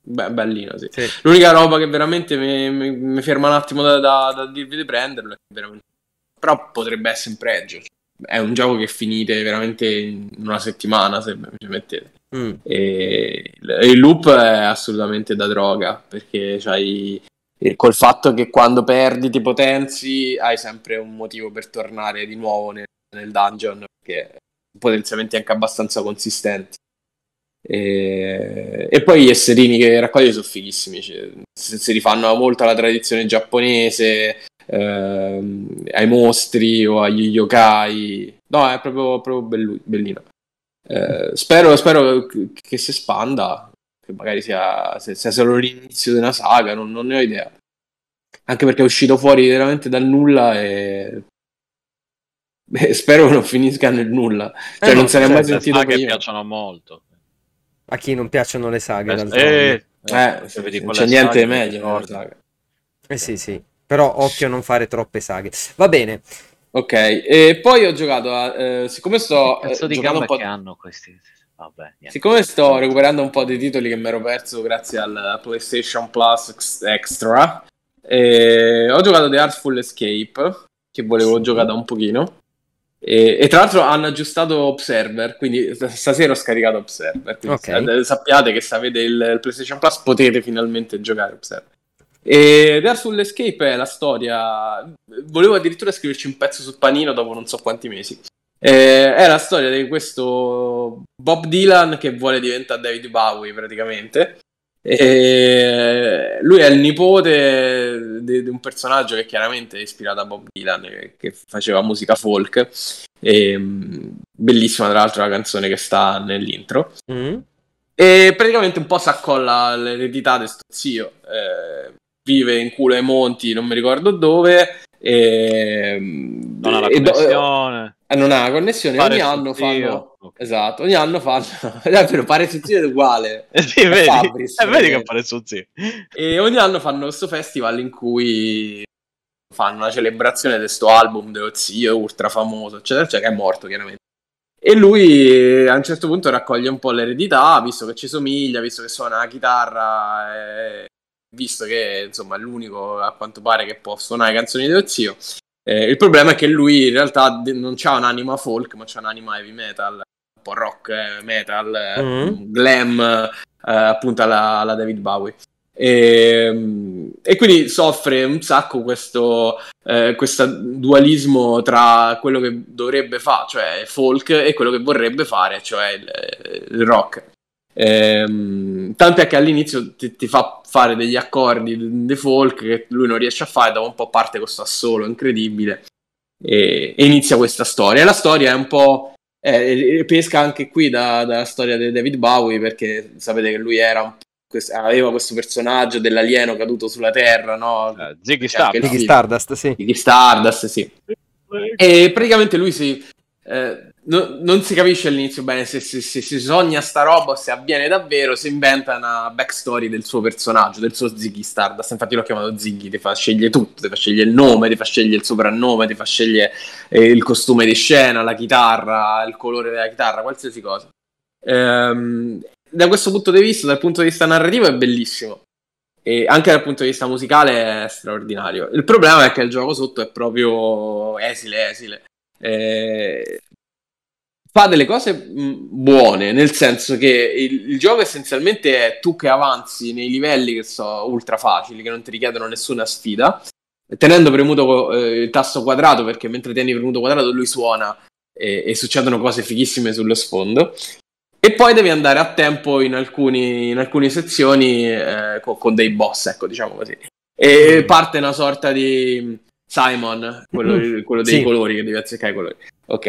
Beh, bellino, sì. Sì. L'unica roba che veramente mi, mi- mi ferma un attimo da, da- da dirvi di prenderlo è che veramente... Però potrebbe essere in pregio. È un gioco che finite veramente in una settimana, se mi ci mettete. Mm. E il loop è assolutamente da droga perché c'hai col fatto che quando perdi ti potenzi hai sempre un motivo per tornare di nuovo nel, nel dungeon perché potenziamenti anche abbastanza consistenti. E, e poi gli esserini che raccogli sono fighissimi cioè, si rifanno molto alla tradizione giapponese ehm, ai mostri o agli yokai. No è proprio, proprio bellu- bellino eh, spero, spero che, che si espanda, che magari sia, sia solo l'inizio di una saga, non, non ne ho idea. Anche perché è uscito fuori veramente dal nulla e, e spero che non finisca nel nulla. Cioè, Eh, non no, se ne è mai certo, Le sentito saghe prima. piacciono molto. A chi non piacciono le saghe, Eh, d'altronde. eh, Eh, se sì, vedi non c'è niente meglio. Eh sì, sì. Però occhio a non fare troppe saghe. Va bene. Ok, e poi ho giocato a... eh, siccome sto Che cazzo eh, di un po'... che hanno questi? Vabbè. Siccome sto recuperando un po' dei titoli che mi ero perso grazie al PlayStation Plus Ex- Extra, eh, ho giocato The Artful Escape, che volevo Sì. giocare da un pochino. E, e tra l'altro hanno aggiustato Observer, quindi st- stasera ho scaricato Observer. Quindi Ok. sa- sappiate che se avete il, il PlayStation Plus potete finalmente giocare Observer. E Artful Escape è la storia. Volevo addirittura scriverci un pezzo sul panino dopo non so quanti mesi. Eh, è la storia di questo Bob Dylan che vuole diventare David Bowie praticamente. E lui è il nipote di, un personaggio che chiaramente è ispirato a Bob Dylan, che, faceva musica folk. E, mh, bellissima, tra l'altro, la canzone che sta nell'intro. Mm. E praticamente un po' si accolla l'eredità di sto zio. Eh, vive in culo ai monti, non mi ricordo dove. E, Non ha la e do- connessione. eh, non ha la connessione. Pare ogni anno fanno. Ok. Esatto, ogni anno fanno. [laughs] è vero, pare suo zio è uguale. [laughs] Eh sì, vedi, Fabris, eh, vedi che appare suo zio. E ogni anno fanno questo festival in cui fanno una celebrazione di questo album dello zio ultra famoso, eccetera, eccetera, che è morto chiaramente. E lui eh, a un certo punto raccoglie un po' l'eredità, visto che ci somiglia, visto che suona la chitarra, e visto che insomma è l'unico a quanto pare che può suonare canzoni dello zio. Eh, il problema è che lui in realtà non ha un'anima folk, ma c'ha un'anima heavy metal, un po' rock, eh, metal, eh, Mhm. glam, eh, appunto alla, alla David Bowie. E, e quindi soffre un sacco questo eh, questo dualismo tra quello che dovrebbe fare, cioè folk, e quello che vorrebbe fare, cioè il, il rock. Ehm, tant'è che all'inizio ti, ti fa fare degli accordi di folk che lui non riesce a fare, dopo un po' parte questo assolo incredibile e, e inizia questa storia. La storia è un po'. eh, pesca anche qui da- dalla storia di David Bowie perché sapete che lui era un- quest- aveva questo personaggio dell'alieno caduto sulla terra, no? Eh, Ziggy Stardust. Ziggy. Stardust, sì. di Stardust, sì. E praticamente lui si, eh, no- non si capisce all'inizio bene se, se- se si sogna sta roba se avviene davvero, si inventa una backstory del suo personaggio, del suo Ziggy Stardust. Infatti l'ho chiamato Ziggy, ti fa scegliere tutto, ti fa scegliere il nome, ti fa scegliere il soprannome, ti fa scegliere eh, il costume di scena, la chitarra, il colore della chitarra, qualsiasi cosa. Ehm, da questo punto di vista, dal punto di vista narrativo, è bellissimo. E anche dal punto di vista musicale è straordinario. Il problema è che il gioco sotto è proprio esile, esile. Eh, fa delle cose mh, buone, nel senso che il, il gioco essenzialmente è tu che avanzi nei livelli che sono ultra facili, che non ti richiedono nessuna sfida, tenendo premuto eh, il tasto quadrato, perché mentre tieni premuto quadrato lui suona e, e succedono cose fighissime sullo sfondo. E poi devi andare a tempo in, alcuni, in alcune sezioni eh, con, con dei boss, ecco, diciamo così. E parte una sorta di Simon, quello, quello dei Sì. colori che devi azzeccare i colori. Ok.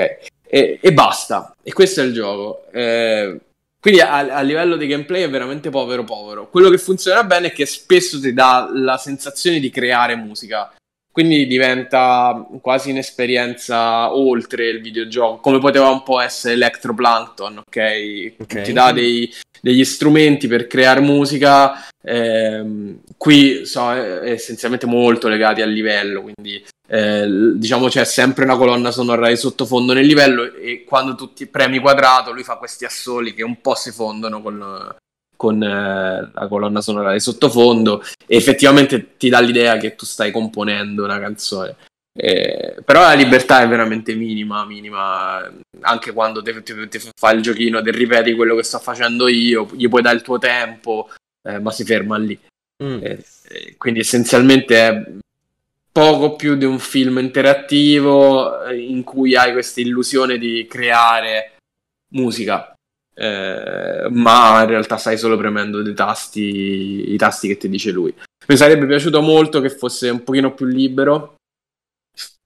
E, e basta. E questo è il gioco. Eh, quindi a, a livello di gameplay è veramente povero povero. Quello che funziona bene è che spesso ti dà la sensazione di creare musica. Quindi diventa quasi un'esperienza oltre il videogioco, come poteva un po' essere Electroplankton, ok? Ok. Ti dà dei, degli strumenti per creare musica, ehm, qui sono eh, essenzialmente molto legati al livello, quindi eh, diciamo c'è sempre una colonna sonora di sottofondo nel livello e quando tu ti premi quadrato lui fa questi assoli che un po' si fondono con, con eh, la colonna sonora di sottofondo e effettivamente ti dà l'idea che tu stai componendo una canzone. Eh, però la libertà è veramente minima, minima anche quando ti, ti, ti fa il giochino, ti ripeti quello che sto facendo io, gli puoi dare il tuo tempo, eh, ma si ferma lì. Mm. Eh, eh, quindi essenzialmente è poco più di un film interattivo eh, in cui hai questa illusione di creare musica, eh, ma in realtà stai solo premendo dei tasti, i tasti che ti dice lui. Mi sarebbe piaciuto molto che fosse un pochino più libero,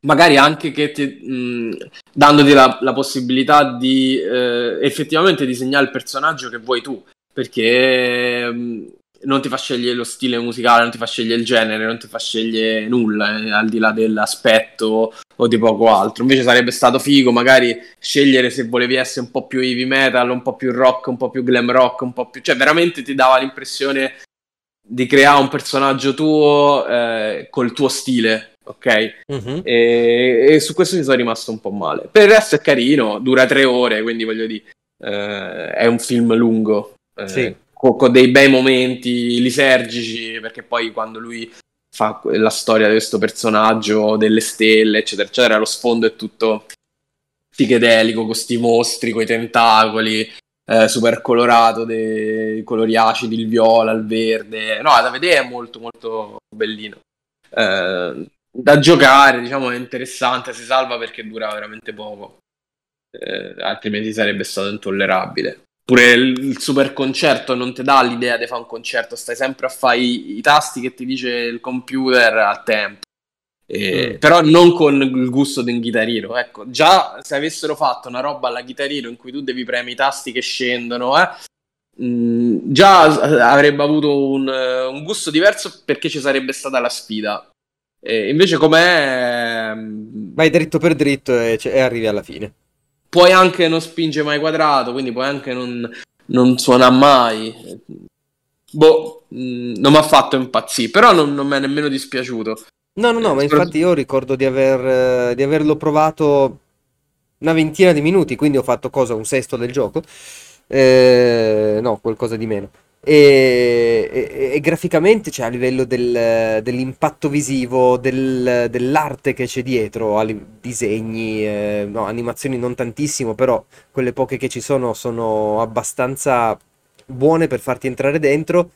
magari anche che ti, mh, dandoti la, la possibilità di eh, effettivamente disegnare il personaggio che vuoi tu, perché mh, non ti fa scegliere lo stile musicale, non ti fa scegliere il genere, non ti fa scegliere nulla, eh, al di là dell'aspetto o di poco altro. Invece sarebbe stato figo magari scegliere se volevi essere un po' più heavy metal, un po' più rock, un po' più glam rock, un po' più... cioè veramente ti dava l'impressione di creare un personaggio tuo eh, col tuo stile, ok? Mhm. E, e su questo ci sono rimasto un po' male. Per il resto è carino, dura tre ore, quindi voglio dire, eh, è un film lungo, eh, Sì. co- con, dei bei momenti lisergici, perché poi quando lui fa la storia di questo personaggio, delle stelle, eccetera, eccetera, lo sfondo è tutto psichedelico, con sti mostri, con i tentacoli, eh, super colorato, dei colori acidi, il viola, il verde. No, da vedere è molto molto bellino. Eh, da giocare, diciamo, è interessante, si salva perché dura veramente poco. Eh, altrimenti sarebbe stato intollerabile. Pure il, il super concerto non ti dà l'idea di fare un concerto, stai sempre a fare i, i tasti che ti dice il computer a tempo. Eh, Mm. Però non con il gusto di un chitarrino. Ecco, già se avessero fatto una roba alla chitarrino in cui tu devi premere i tasti che scendono, eh, mh, già avrebbe avuto un, un gusto diverso perché ci sarebbe stata la sfida. E invece com'è mh, Vai dritto per dritto e, e arrivi alla fine. puoi anche non spingere mai quadrato, quindi puoi anche non, non suona mai. Boh, mh, non mi ha fatto impazzire, però non, non mi è nemmeno dispiaciuto. No, no, no, Eh, ma spero- infatti io ricordo di aver, eh, di averlo provato una ventina di minuti, quindi ho fatto cosa? Un sesto del gioco? Eh, no, qualcosa di meno. E, e- e graficamente, cioè a livello del- dell'impatto visivo, del- dell'arte che c'è dietro, a li- disegni, eh, no, animazioni non tantissimo, però quelle poche che ci sono sono abbastanza buone per farti entrare dentro.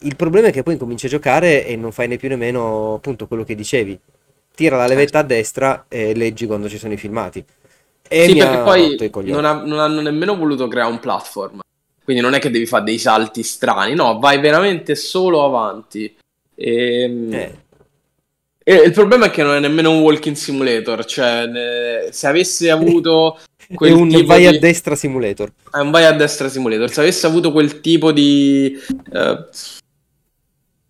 Il problema è che poi cominci a giocare e non fai né più né meno appunto quello che dicevi. Tira la levetta a destra e leggi quando ci sono i filmati. E sì, perché poi non, ha- non hanno nemmeno voluto creare un platform. Quindi non è che devi fare dei salti strani, no, vai veramente solo avanti. Ehm, Eh, E il problema è che non è nemmeno un walking simulator, cioè ne- se avesse avuto [laughs] è quel un tipo vai a di... destra simulator. È un vai a destra simulator, se avesse avuto quel tipo di... eh,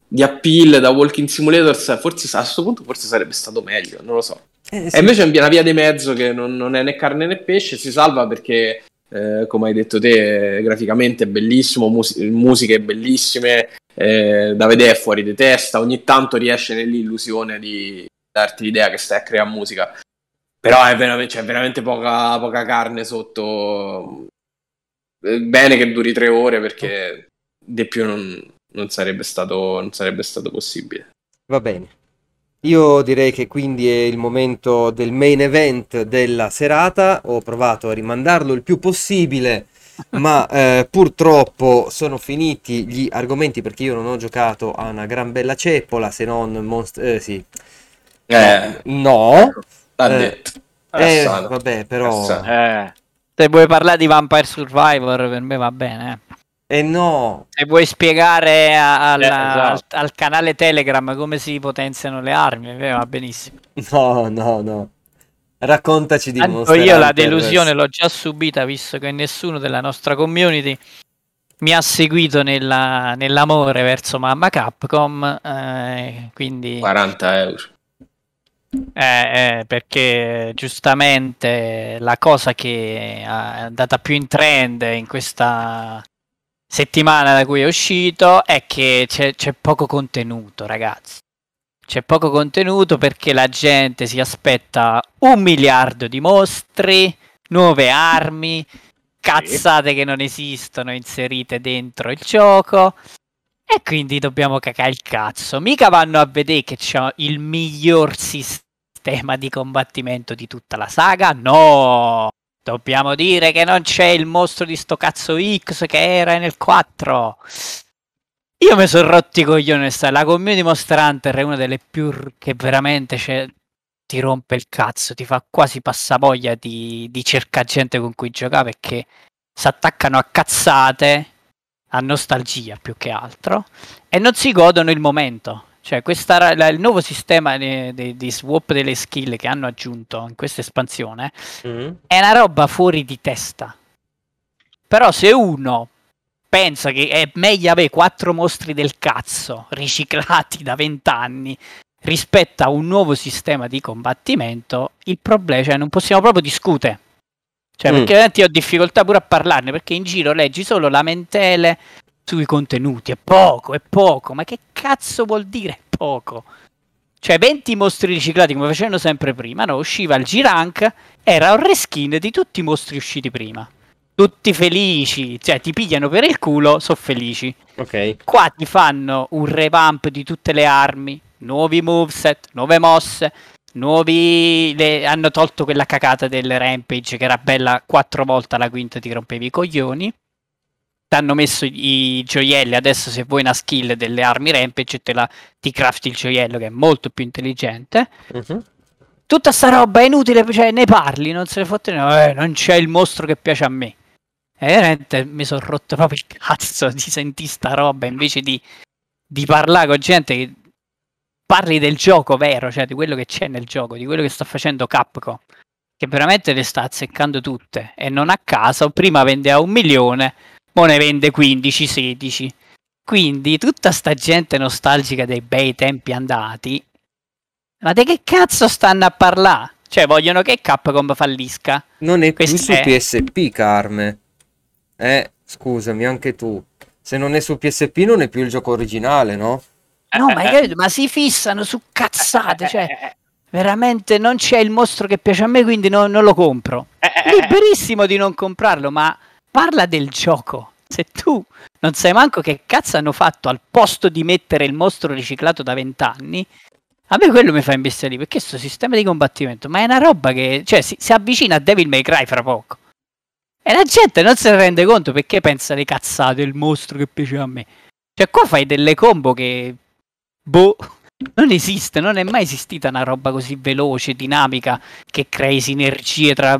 di appeal da walking simulator, forse a questo punto forse sarebbe stato meglio, non lo so. Eh, sì. E invece è una via di mezzo che non, non è né carne né pesce, si salva perché, eh, come hai detto te, graficamente è bellissimo, mus- musiche bellissime, eh, da vedere fuori di testa, ogni tanto riesce nell'illusione di darti l'idea che stai a creare musica. Però è veramente, c'è veramente poca, poca carne sotto. Eh, Bene che duri tre ore perché di più non, non sarebbe stato, non sarebbe stato possibile. Va bene. Io direi che quindi è il momento del main event della serata. Ho provato a rimandarlo il più possibile, [laughs] ma eh, purtroppo sono finiti gli argomenti perché io non ho giocato a una gran bella ceppola, se non Monster... Eh, sì. Eh, No. l'ha Eh, detto. Eh, vabbè, però... Eh, se vuoi parlare di Vampire Survivor, per me va bene. eh. Eh no. Se vuoi spiegare alla- Eh, esatto. al, al canale Telegram come si potenziano le armi, me va benissimo. No, no, no. Raccontaci di Tanto Monster io la delusione l'ho già subita, visto che nessuno della nostra community mi ha seguito nella- nell'amore verso mamma Capcom. eh, quindi 40 euro. Eh, eh, perché giustamente la cosa che è andata più in trend in questa settimana da cui è uscito è che c'è, c'è poco contenuto, ragazzi. C'è poco contenuto perché la gente si aspetta un miliardo di mostri, nuove armi, cazzate che non esistono inserite dentro il gioco. E quindi dobbiamo cacare il cazzo. Mica vanno a vedere che c'è il miglior sistema di combattimento di tutta la saga. No! Dobbiamo dire che non c'è il mostro di sto cazzo X che era nel 4. Io mi sono rotti i coglioni. sta- La community Monster Hunter è una delle più che veramente c'è- ti rompe il cazzo, ti fa quasi passavoglia di, di cercare gente con cui giocare perché si attaccano a cazzate, a nostalgia più che altro, e non si godono il momento. Cioè, questa, la- il nuovo sistema di, di- di swap delle skill che hanno aggiunto in questa espansione Mm. è una roba fuori di testa. Però se uno pensa che è meglio avere quattro mostri del cazzo riciclati da vent'anni rispetto a un nuovo sistema di combattimento, il problema, cioè non possiamo proprio discutere. Cioè, Mm. perché veramente ho difficoltà pure a parlarne, perché in giro leggi solo lamentele sui contenuti, è poco, è poco, ma che cazzo vuol dire poco? Cioè 20 mostri riciclati come facevano sempre prima, no? Usciva il G-Rank, era un reskin di tutti i mostri usciti prima. Tutti felici, cioè ti pigliano per il culo, sono felici. Ok. Qua ti fanno un revamp di tutte le armi, nuovi moveset, nuove mosse, nuovi... le- hanno tolto quella cacata del Rampage che era bella quattro volte alla quinta ti rompevi i coglioni. Ti hanno messo i, gioielli, adesso se vuoi una skill delle armi Rampage te la, ti crafti il gioiello che è molto più intelligente. Mhm. Tutta sta roba è inutile, cioè ne parli, non se ne fotte eh, non c'è il mostro che piace a me. E veramente mi sono rotto proprio il cazzo di sentire sta roba invece di, di parlare con gente che parli del gioco vero, cioè di quello che c'è nel gioco, di quello che sta facendo Capcom, che veramente le sta azzeccando tutte e non a caso prima vendeva un milione, ora ne vende 15, 16. Quindi tutta sta gente nostalgica dei bei tempi andati, ma di che cazzo stanno a parlare? Cioè vogliono che Capcom fallisca? Non è più Questo su è- PSP, Carme. Eh, scusami, anche tu. Se non è su PSP non è più il gioco originale, no? No, ma, capito? Ma si fissano su cazzate, cioè veramente non c'è il mostro che piace a me, quindi no- non lo compro. Liberissimo di non comprarlo, ma parla del gioco. Se tu non sai manco che cazzo hanno fatto al posto di mettere il mostro riciclato da vent'anni, a me quello mi fa imbestialire, perché questo sistema di combattimento, ma è una roba che cioè, si, si avvicina a Devil May Cry fra poco. E la gente non se ne rende conto perché pensa le cazzate, il mostro che piaceva a me. Cioè qua fai delle combo che... Boh, non esiste, non è mai esistita una roba così veloce, dinamica, che crei sinergie tra...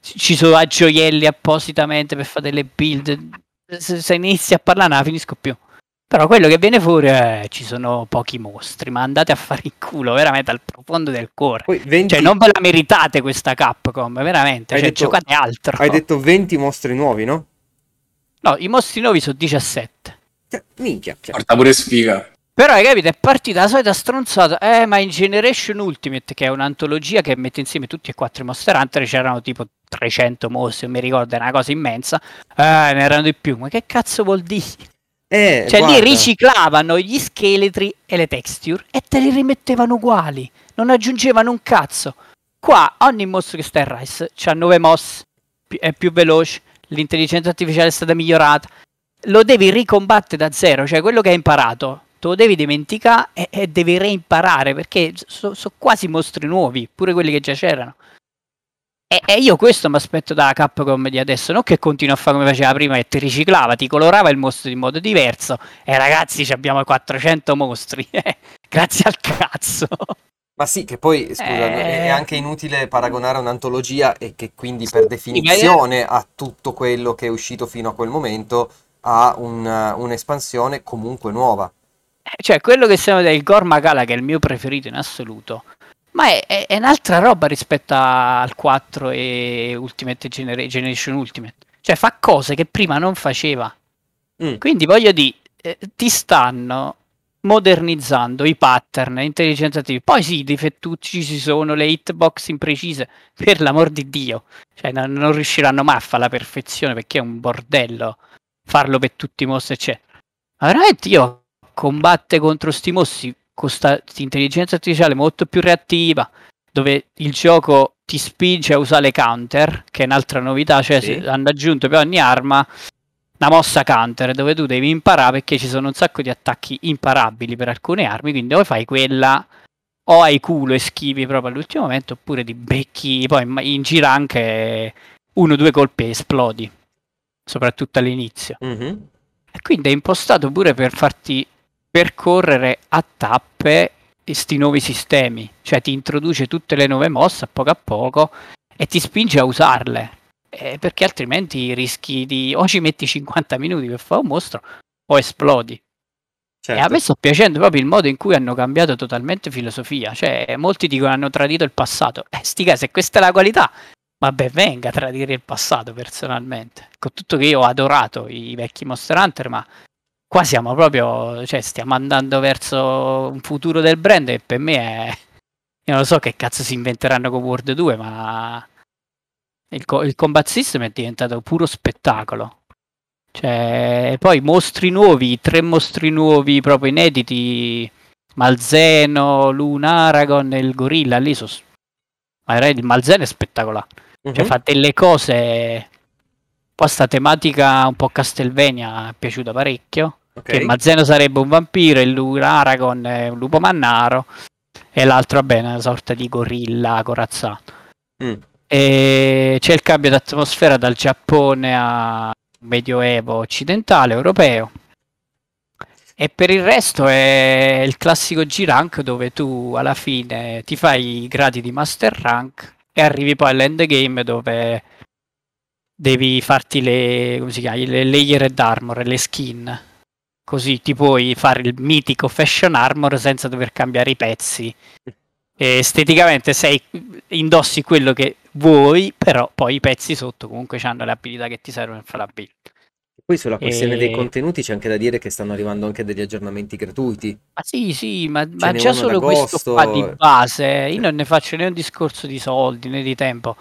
Ci sono gioielli appositamente per fare delle build. Se, se inizi a parlare non la finisco più. Però quello che viene fuori è ci sono pochi mostri, ma andate a fare il culo veramente al profondo del cuore. Poi 20... Cioè, non ve la meritate questa Capcom, veramente. Hai Cioè, detto- giocate altro. Hai detto 20 mostri nuovi, no? No, i mostri nuovi sono 17. Cioè, minchia. cioè, Porta pure sfiga. Però hai capito, è partita la solita stronzata. Eh, ma in Generation Ultimate, che è un'antologia che mette insieme tutti e quattro i Monster Hunter, c'erano tipo 300 mostri, mi ricordo, è una cosa immensa. Eh, ne erano di più. Ma che cazzo vuol dire? Eh, Cioè guarda, lì riciclavano gli scheletri e le texture e te li rimettevano uguali, non aggiungevano un cazzo. Qua ogni mostro che sta in Rise c'ha 9 moss, è più veloce, l'intelligenza artificiale è stata migliorata. Lo devi ricombattere da zero, cioè quello che hai imparato, te lo devi dimenticare e, e devi reimparare perché sono quasi mostri nuovi, pure quelli che già c'erano. E, e io questo mi aspetto da Capcom di adesso, non che continua a fare come faceva prima, che ti riciclava, ti colorava il mostro in modo diverso. E ragazzi, ci abbiamo 400 mostri. [laughs] eh, Grazie al cazzo. Ma sì, che poi, scusa, Eh. è anche inutile paragonare un'antologia e che quindi per definizione ha tutto quello che è uscito fino a quel momento ha un- un'espansione comunque nuova. Cioè, quello che vedendo, il Gormagala, che è il mio preferito in assoluto, ma è, è- è un'altra roba rispetto al 4 e Ultimate Genera- Generation Ultimate. Cioè, fa cose che prima non faceva. Mm. Quindi voglio dire, eh, ti stanno modernizzando i pattern, l'intelligenza artificiale. Poi sì, i difettucci ci sono, le hitbox imprecise, per l'amor di Dio. Cioè, non, non riusciranno mai a fare la perfezione perché è un bordello farlo per tutti i mostri, eccetera. Ma veramente io combatte contro sti mostri con sta intelligenza artificiale molto più reattiva, dove il gioco ti spinge a usare counter, che è un'altra novità, cioè Sì. hanno aggiunto per ogni arma una mossa counter dove tu devi imparare perché ci sono un sacco di attacchi imparabili per alcune armi, quindi o fai quella o hai culo e schivi proprio all'ultimo momento oppure ti becchi, poi in- in gira anche uno o due colpi e esplodi, soprattutto all'inizio. Mhm. E quindi è impostato pure per farti percorrere a tappe questi nuovi sistemi, cioè ti introduce tutte le nuove mosse a poco a poco e ti spinge a usarle, Eh, perché altrimenti rischi di o ci metti 50 minuti per fare un mostro o esplodi. E Certo. a me sta piacendo proprio il modo in cui hanno cambiato totalmente filosofia, cioè molti dicono hanno tradito il passato, eh sti casi, se questa è la qualità, vabbè venga a tradire il passato personalmente, con tutto che io ho adorato i vecchi Monster Hunter, ma qua siamo proprio, cioè stiamo andando verso un futuro del brand e per me è, io non so che cazzo si inventeranno con World 2, ma il, co- il combat system è diventato puro spettacolo. Cioè, poi mostri nuovi, tre mostri nuovi proprio inediti, Malzeno, Luna, Aragon e il gorilla, lì sono... Il Malzeno è spettacolare, cioè Mhm. fa delle cose... Poi sta tematica un po' Castelvania è piaciuta parecchio. Ok. Che Malzeno sarebbe un vampiro, il Luna Aragon è un lupo mannaro e l'altro vabbè è una sorta di gorilla corazzato. Mm. E c'è il cambio d'atmosfera dal Giappone a medioevo occidentale, europeo. E per il resto è il classico G-Rank dove tu alla fine ti fai i gradi di Master Rank e arrivi poi all'endgame dove devi farti le, come si chiama, le layer d'armor, le skin. Così ti puoi fare il mitico fashion armor senza dover cambiare i pezzi. E esteticamente sei, indossi quello che vuoi, però poi i pezzi sotto comunque hanno le abilità che ti servono per fare la build. Poi sulla questione dei E- contenuti c'è anche da dire che stanno arrivando anche degli aggiornamenti gratuiti. Ma sì, sì, ma, ma già solo questo qua di base, io non ne faccio né un discorso di soldi né di tempo.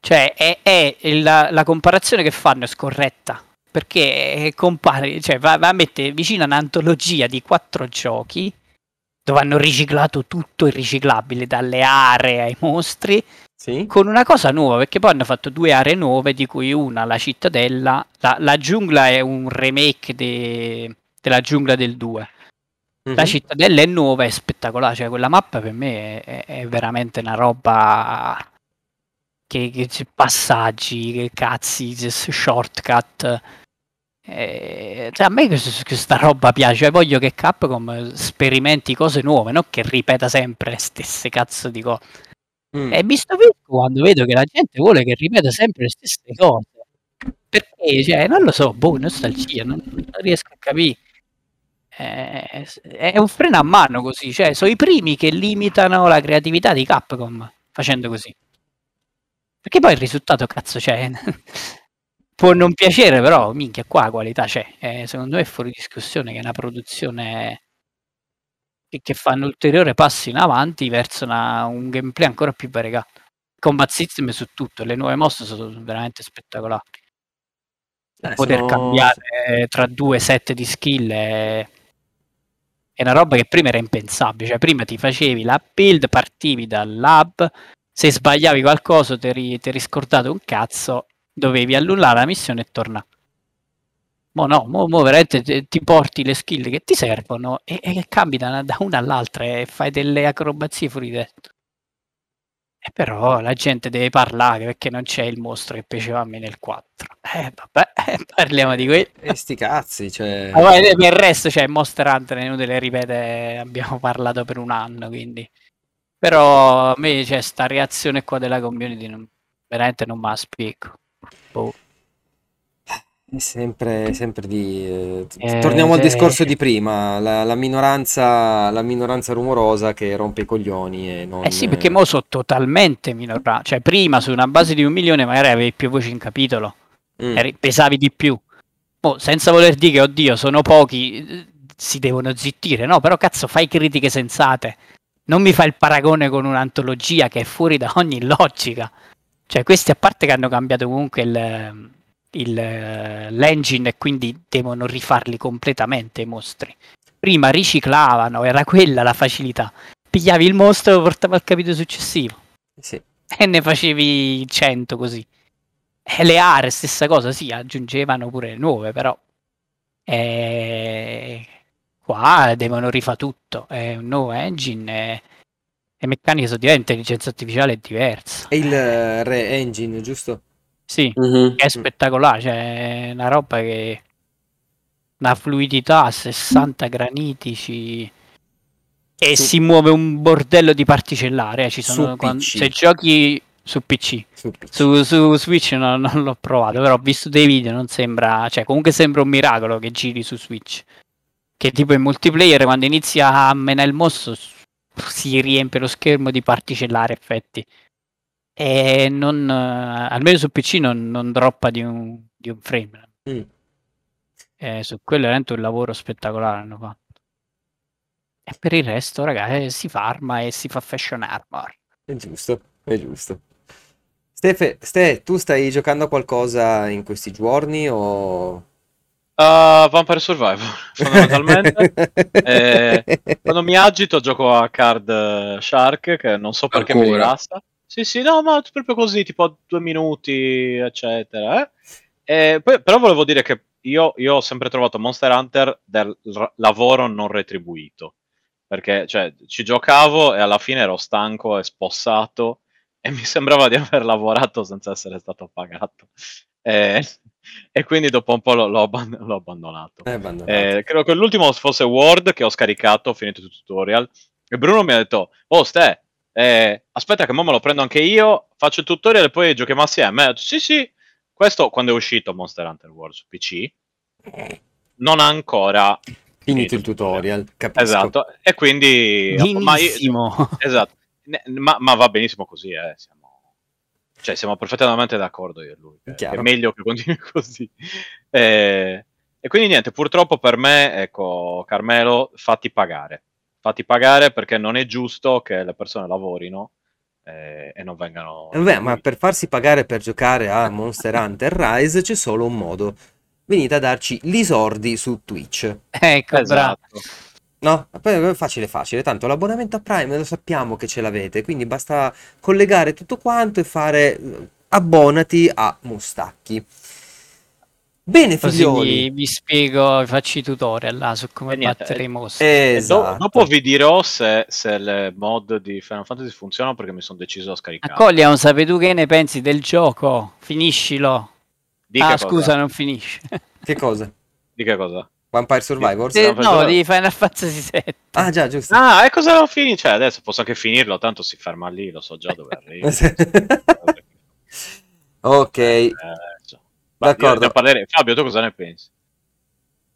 Cioè, è, è la, la comparazione che fanno è scorretta. Perché compare, cioè, va, va a mettere vicino a un'antologia di quattro giochi dove hanno riciclato tutto il riciclabile, dalle aree ai mostri, Sì? con una cosa nuova, perché poi hanno fatto due aree nuove, di cui una, la cittadella, la, la giungla è un remake de- della giungla del 2. La Mhm. cittadella è nuova, è spettacolare, cioè quella mappa per me è, è veramente una roba che, che passaggi, che cazzi, shortcut. Eh, cioè, a me quest- questa roba piace, cioè, voglio che Capcom sperimenti cose nuove, non che ripeta sempre le stesse cazzo di cose. Mm. E mi stupisco quando vedo che la gente vuole che ripeta sempre le stesse cose. Perché, cioè, non lo so, boh, nostalgia, non, non riesco a capire. Eh, è un freno a mano così, cioè, sono i primi che limitano la creatività di Capcom facendo così. Perché poi il risultato, cazzo, c'è. [laughs] Può non piacere, però, minchia, qua la qualità c'è. Eh, secondo me è fuori discussione che è una produzione che, che fanno ulteriore passi in avanti verso una- un gameplay ancora più variegato. Combat system su tutto, le nuove mosse sono veramente spettacolari. Eh, Poter sono- cambiare tra due set di skill è... è una roba che prima era impensabile. Cioè, prima ti facevi la build, partivi dal lab, se sbagliavi qualcosa, ti eri, ti eri scordato un cazzo, dovevi annullare la missione e tornare. Mo no, mo, mo veramente te- ti porti le skill che ti servono e, e cambi da, da una all'altra e fai delle acrobazie fuori testa. E però la gente deve parlare perché non c'è il mostro che piaceva a me nel 4. Eh vabbè, [laughs] parliamo di quello. E sti cazzi, cioè... Ma poi per il resto c'è Monster Hunter, è inutile ripetere, abbiamo parlato per un anno, quindi... Però a me c'è sta reazione qua della community, non- veramente non me la spiego. Boh. È sempre, sempre di... eh, Eh, torniamo al eh. discorso di prima, la, la minoranza, la minoranza rumorosa che rompe i coglioni e non... Eh sì, perché mo sono totalmente minoranza. Cioè, prima su una base di un milione magari avevi più voci in capitolo, Mm. eri- pesavi di più. Mo, senza voler dire che, oddio, sono pochi, eh, si devono zittire. No, però cazzo, fai critiche sensate. Non mi fai il paragone con un'antologia che è fuori da ogni logica. Cioè, questi a parte che hanno cambiato comunque il, il, eh, l'engine e quindi devono rifarli completamente i mostri. Prima riciclavano, era quella la facilità. Pigliavi il mostro e lo portavi al capitolo successivo Sì. e ne facevi 100 così. E le aree, stessa cosa, sì, aggiungevano pure nuove, però eh, qua devono rifare tutto. È un nuovo engine e le meccaniche sono diverse, l'intelligenza artificiale è diversa. È il eh, Re Engine, giusto? Sì, Mhm. è spettacolare, cioè è una roba che una fluidità a 60 granitici e Su- si muove un bordello di particellare. eh, sono, quan- PC. se giochi su PC, Su PC. su, su Switch no- non l'ho provato, però ho visto dei video, non sembra, cioè comunque sembra un miracolo che giri su Switch. Che tipo in multiplayer quando inizia a menare il mosso si riempie lo schermo di particellari effetti. E non, eh, almeno su PC non, non droppa di un, di un frame. Mm. Eh, su quello è un lavoro spettacolare hanno fatto. E per il resto, ragazzi, si farma e si fa fashion armor. È giusto, è giusto. Stefe, Ste, tu stai giocando a qualcosa in questi giorni o... Uh, Vampire Survivor, [laughs] fondamentalmente. [laughs] Eh, Quando mi agito gioco a Card eh, Shark, che non so perché mi Ancora? rilassa. Sì, sì, no, ma proprio così, tipo due minuti, eccetera. eh. E poi, però volevo dire che io, io ho sempre trovato Monster Hunter del r- lavoro non retribuito. Perché cioè, ci giocavo e alla fine ero stanco e spossato e [laughs] mi sembrava di aver lavorato senza essere stato pagato. E, e quindi dopo un po' l'ho, l'ho abban- l'ho abbandonato. Abbandonato. Eh, credo che l'ultimo fosse Word che ho scaricato, ho finito il tutorial. E Bruno mi ha detto: Oh, Ste, eh, aspetta, che mo me lo prendo anche io. Faccio il tutorial e poi giochiamo assieme. E detto, sì, sì. Questo quando è uscito Monster Hunter World su PC, non ha ancora Finito il tutorial, capisco. Esatto. E quindi. ma io- Benissimo. esatto. Ma, ma va benissimo così, eh. Siamo, cioè, siamo perfettamente d'accordo io e lui. che- Chiaro. È meglio che continui [laughs] così. Eh, e quindi niente, purtroppo per me, ecco, Carmelo, fatti pagare. Fatti pagare perché non è giusto che le persone lavorino eh, e non vengano... Eh, Vabbè, ma per farsi pagare per giocare a Monster Hunter Rise c'è solo un modo. Venite a darci gli sordi su Twitch. ecco, bravo. No? Facile facile, tanto l'abbonamento a Prime lo sappiamo che ce l'avete, quindi basta collegare tutto quanto e fare eh, abbonati a Mustacchi. Bene, Così figlioli. vi spiego, vi faccio i tutorial là, su come niente, battere eh, i mostri. E do- Esatto. dopo vi dirò se, se le mod di Final Fantasy funzionano perché mi sono deciso a scaricare. Accogliamo, sappi tu che ne pensi del gioco? Finiscilo. Di ah, scusa, non finisce. Che cosa? Di che cosa? Vampire Survivors? Eh, no, Fantasy- di Final Fantasy VII. Ah, già, giusto. Ah, e cosa non finisce? Cioè, adesso posso anche finirlo, tanto si ferma lì, lo so già dove [laughs] arriva. ok, Eh, io D'accordo. parlerei. Fabio, tu cosa ne pensi?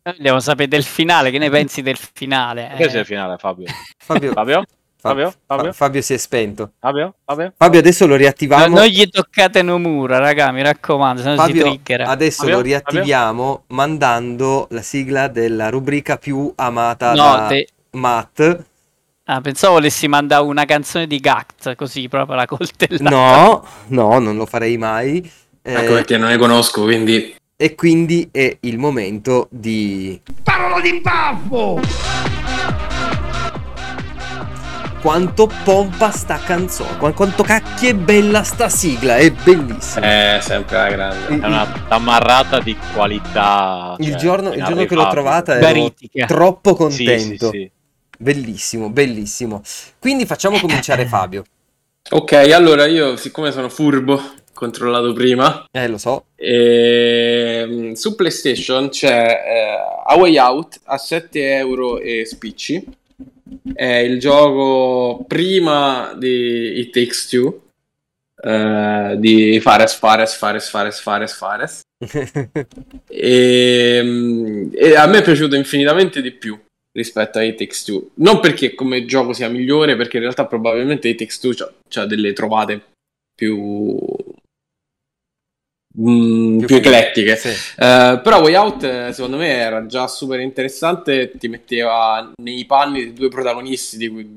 Vogliamo sapere del finale, che ne pensi del finale? Che Eh, sei il finale, Fabio? Fabio, Fabio? Fa- Fabio? Fabio? Fa- Fabio si è spento. Fabio? Fabio? Fabio adesso lo no, riattiviamo. non gli toccate Nomura, raga, mi raccomando, se no si triggera. adesso Fabio? lo riattiviamo mandando la sigla della rubrica più amata No, da de- Matt. Ah, pensavo volessi mandare una canzone di Gact, così proprio la coltellata. No, no, non lo farei mai. Eh, Ecco perché non ne conosco, quindi... e quindi è il momento di... Parola di baffo! Quanto pompa sta canzone, qua- quanto cacchio è bella sta sigla, è bellissima. Eh, sempre la grande. Il- È una tamarrata di qualità. Il cioè, giorno, il giorno che l'ho trovata ero troppo Sì, contento. sì, sì. Bellissimo, bellissimo. Quindi facciamo cominciare [laughs] Fabio. Ok, allora io, siccome sono furbo, controllato prima, Eh, lo so. ehm, su PlayStation c'è eh, A Way Out a 7 euro e spicci. È il gioco prima di It Takes Two. eh, di Fares, Fares, Fares, Fares, Fares, Fares. [laughs] E, e a me è piaciuto infinitamente di più rispetto a It Takes Two. Non perché come gioco sia migliore, perché in realtà probabilmente It Takes Two c'ha delle trovate più, mm, più, fighe. eclettiche. Sì. Eh, però Way Out eh, secondo me era già super interessante, ti metteva nei panni dei due protagonisti di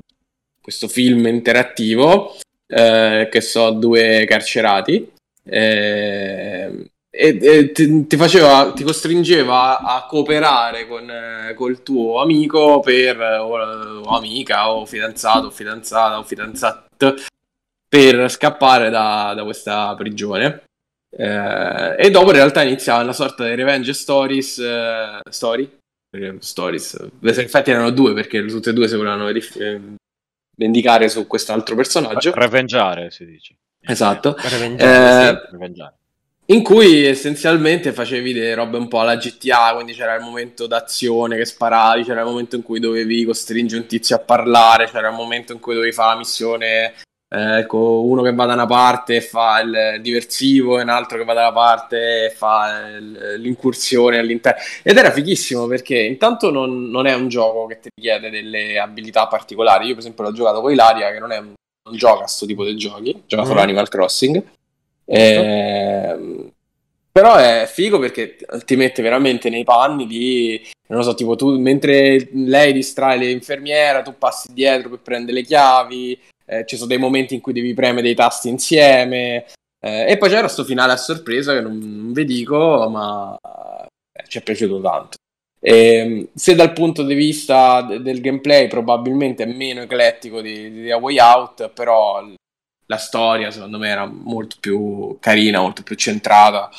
questo film interattivo, eh, che so due carcerati, eh, e, e ti, ti faceva, ti costringeva a, a cooperare con eh, col tuo amico per, o, o amica o fidanzato o fidanzata o fidanzato per scappare da, da questa prigione. Eh, e dopo in realtà iniziava una sorta di revenge stories eh, story Eh, stories infatti erano due perché tutte e due si volevano rif- eh, vendicare su quest'altro personaggio Revengiare si dice. esatto Revengiare, Eh, sì. Revengiare. in cui essenzialmente facevi delle robe un po' alla GTA, quindi c'era il momento d'azione che sparavi, c'era il momento in cui dovevi costringere un tizio a parlare, c'era il momento in cui dovevi fare la missione eh, con uno che va da una parte e fa il diversivo e un altro che va da una parte e fa il- l'incursione all'interno. Ed era fighissimo perché intanto non, non è un gioco che ti richiede delle abilità particolari. Io per esempio l'ho giocato con Ilaria che non, è, un- non gioca a questo tipo di giochi, gioca solo Mhm. Animal Crossing. Ehm, però è figo perché ti mette veramente nei panni di, non lo so, tipo tu mentre lei distrae l'infermiera, tu passi dietro per prendere le chiavi, eh, ci sono dei momenti in cui devi premere dei tasti insieme. eh, e poi c'era sto finale a sorpresa che non, non vi dico, ma eh, ci è piaciuto tanto. Ehm, se dal punto di vista de- del gameplay probabilmente è meno eclettico di, di A Way Out, però la storia secondo me era molto più carina, molto più centrata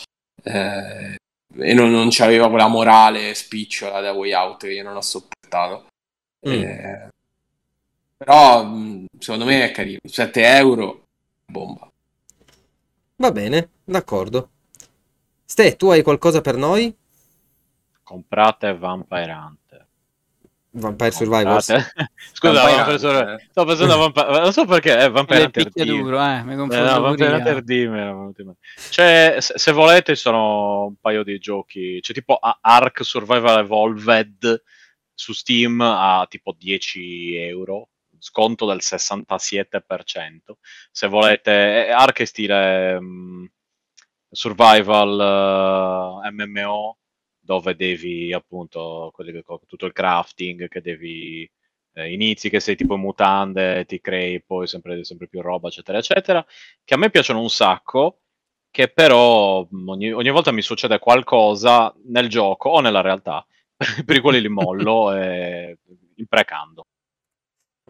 eh, e non, non c'aveva quella morale spicciola da Way Out che io non ho sopportato. Mm. Eh, però secondo me è carino. 7 euro, bomba. Va bene, d'accordo. Ste, tu hai qualcosa per noi? Comprate Vampire Hunter. Vampire Survivors. Comprate- [laughs] Scusa, Vampire Vampire Survivor- Hunter. Sto pensando a Vampire... Non so perché è Vampire Le Hunter Team. duro, eh, mi Eh, confondo no, pure Vampire. Hunter Team era venuto in mente. Cioè, se, se volete, ci sono un paio di giochi. C'è tipo A- Ark Survival Evolved su Steam a tipo 10 euro. Sconto del 67%. Se volete, eh, è stile mm, survival eh, MMO dove devi appunto che- tutto il crafting che devi eh, inizi che sei tipo mutande, ti crei poi sempre, sempre più roba, eccetera, eccetera, che a me piacciono un sacco, che però mh, ogni, ogni volta mi succede qualcosa nel gioco o nella realtà, [laughs] per i quali li mollo eh, imprecando.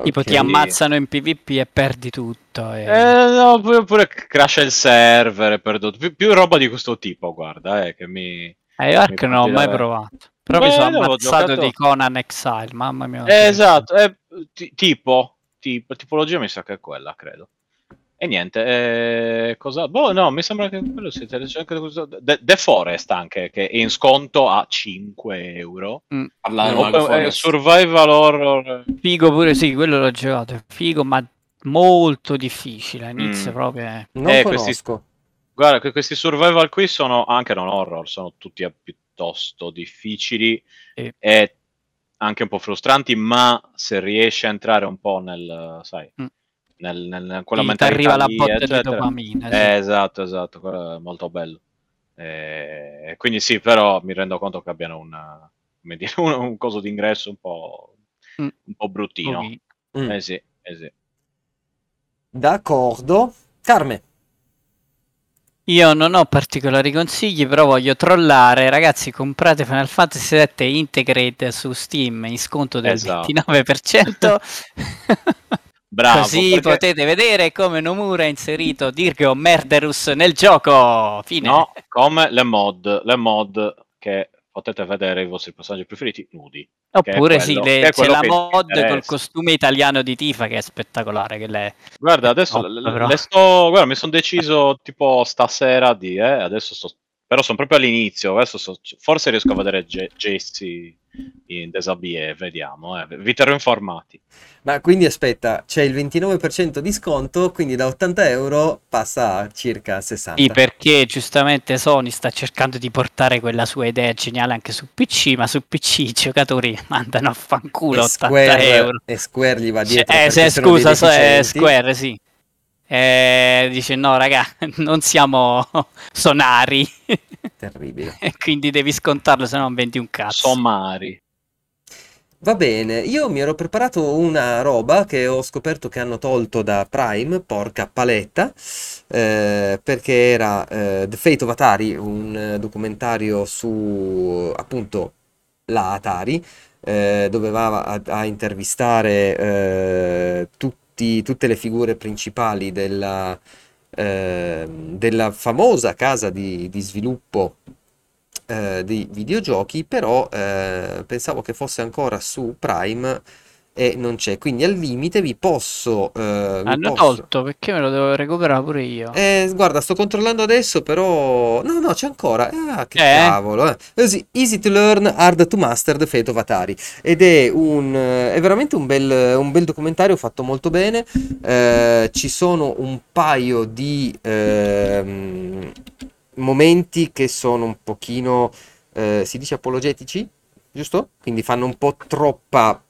Tipo ti Ok. ammazzano in PvP e perdi tutto. e- Eh, no, oppure, crasha il server, e perdo più, più roba di questo tipo, guarda, eh, che mi... Eh, Ark mi non ho mai provato. Però mi Beh, sono no, ho ammazzato giocato- di Conan Exile, mamma mia. Eh, esatto, eh, ti- tipo, tipo, tipologia mi sa che è quella, credo. E niente, eh, cosa... Boh, no, mi sembra che quello sia anche questo... The, The Forest anche, che è in sconto a 5 euro. Parlando O- Animal eh, Forest. survival horror... Figo pure, sì, quello l'ho giocato. È figo, ma molto difficile. Inizio Mm. proprio. eh. Non Eh, conosco. questi- Guarda, que- questi survival qui sono anche non horror, sono tutti eh, piuttosto difficili Sì. e anche un po' frustranti, ma se riesci a entrare un po' nel, sai, Mm. Nel, nel- nel- quella Sì, arriva la lì, botta di dopamina. sì. Eh, esatto, esatto, quello è molto bello. Eh, quindi sì, però mi rendo conto che abbiano una- come dire, [laughs] un, un coso d'ingresso un po', Mm. un po' bruttino. Pochi- Mm, Eh sì, eh sì. D'accordo. Carme. Io non ho particolari consigli, però voglio trollare. Ragazzi, comprate Final Fantasy VII Integrate su Steam in sconto del Esatto. 29%. [laughs] [laughs] Bravo. Così perché- potete vedere come Nomura ha inserito Dirgo Murderus nel gioco. Fine. No, come le mod, le mod che potete vedere i vostri personaggi preferiti nudi. Oppure è sì, quello- le- c'è quello la mod col costume italiano di Tifa che è spettacolare. Che le... Guarda, adesso Top, le- le sto, guarda, mi sono deciso tipo stasera di, eh, adesso sto, però sono proprio all'inizio, adesso sto- forse riesco a vedere Jessie in Desabie, vediamo, eh, vi terrò informati. Ma quindi aspetta, c'è il 29% di sconto, quindi da 80 euro passa a circa 60. Sì, perché giustamente Sony sta cercando di portare quella sua idea geniale anche su PC, ma su PC i giocatori mandano a fanculo e 80 Square, euro. e Square gli va Cioè, dietro eh, perché se, scusa, so- eh. Square, sì. Eh, dice no, raga, [laughs] non siamo [laughs] sonari. Terribile. [laughs] e quindi devi scontarlo, se no non vendi un cazzo. Sommari. Va bene, io mi ero preparato una roba che ho scoperto che hanno tolto da Prime, porca paletta, eh, perché era eh, The Fate of Atari, un documentario su appunto la Atari, eh, dove va a, a intervistare eh, tutti- tutte le figure principali della, eh, della famosa casa di, di sviluppo eh, di videogiochi, però eh, pensavo che fosse ancora su Prime e non c'è. Quindi al limite vi posso... eh, Hanno posso- tolto perché me lo devo recuperare pure io. eh, guarda, sto controllando adesso, però... No, no, c'è ancora. Ah, che Eh? cavolo. eh. Così, Easy to learn, hard to master, The Fate of Atari. Ed è un... eh, è veramente un bel, un bel documentario fatto molto bene. Eh, ci sono un paio di ehm, momenti che sono un pochino... eh, si dice apologetici, giusto? Quindi fanno un po' troppa...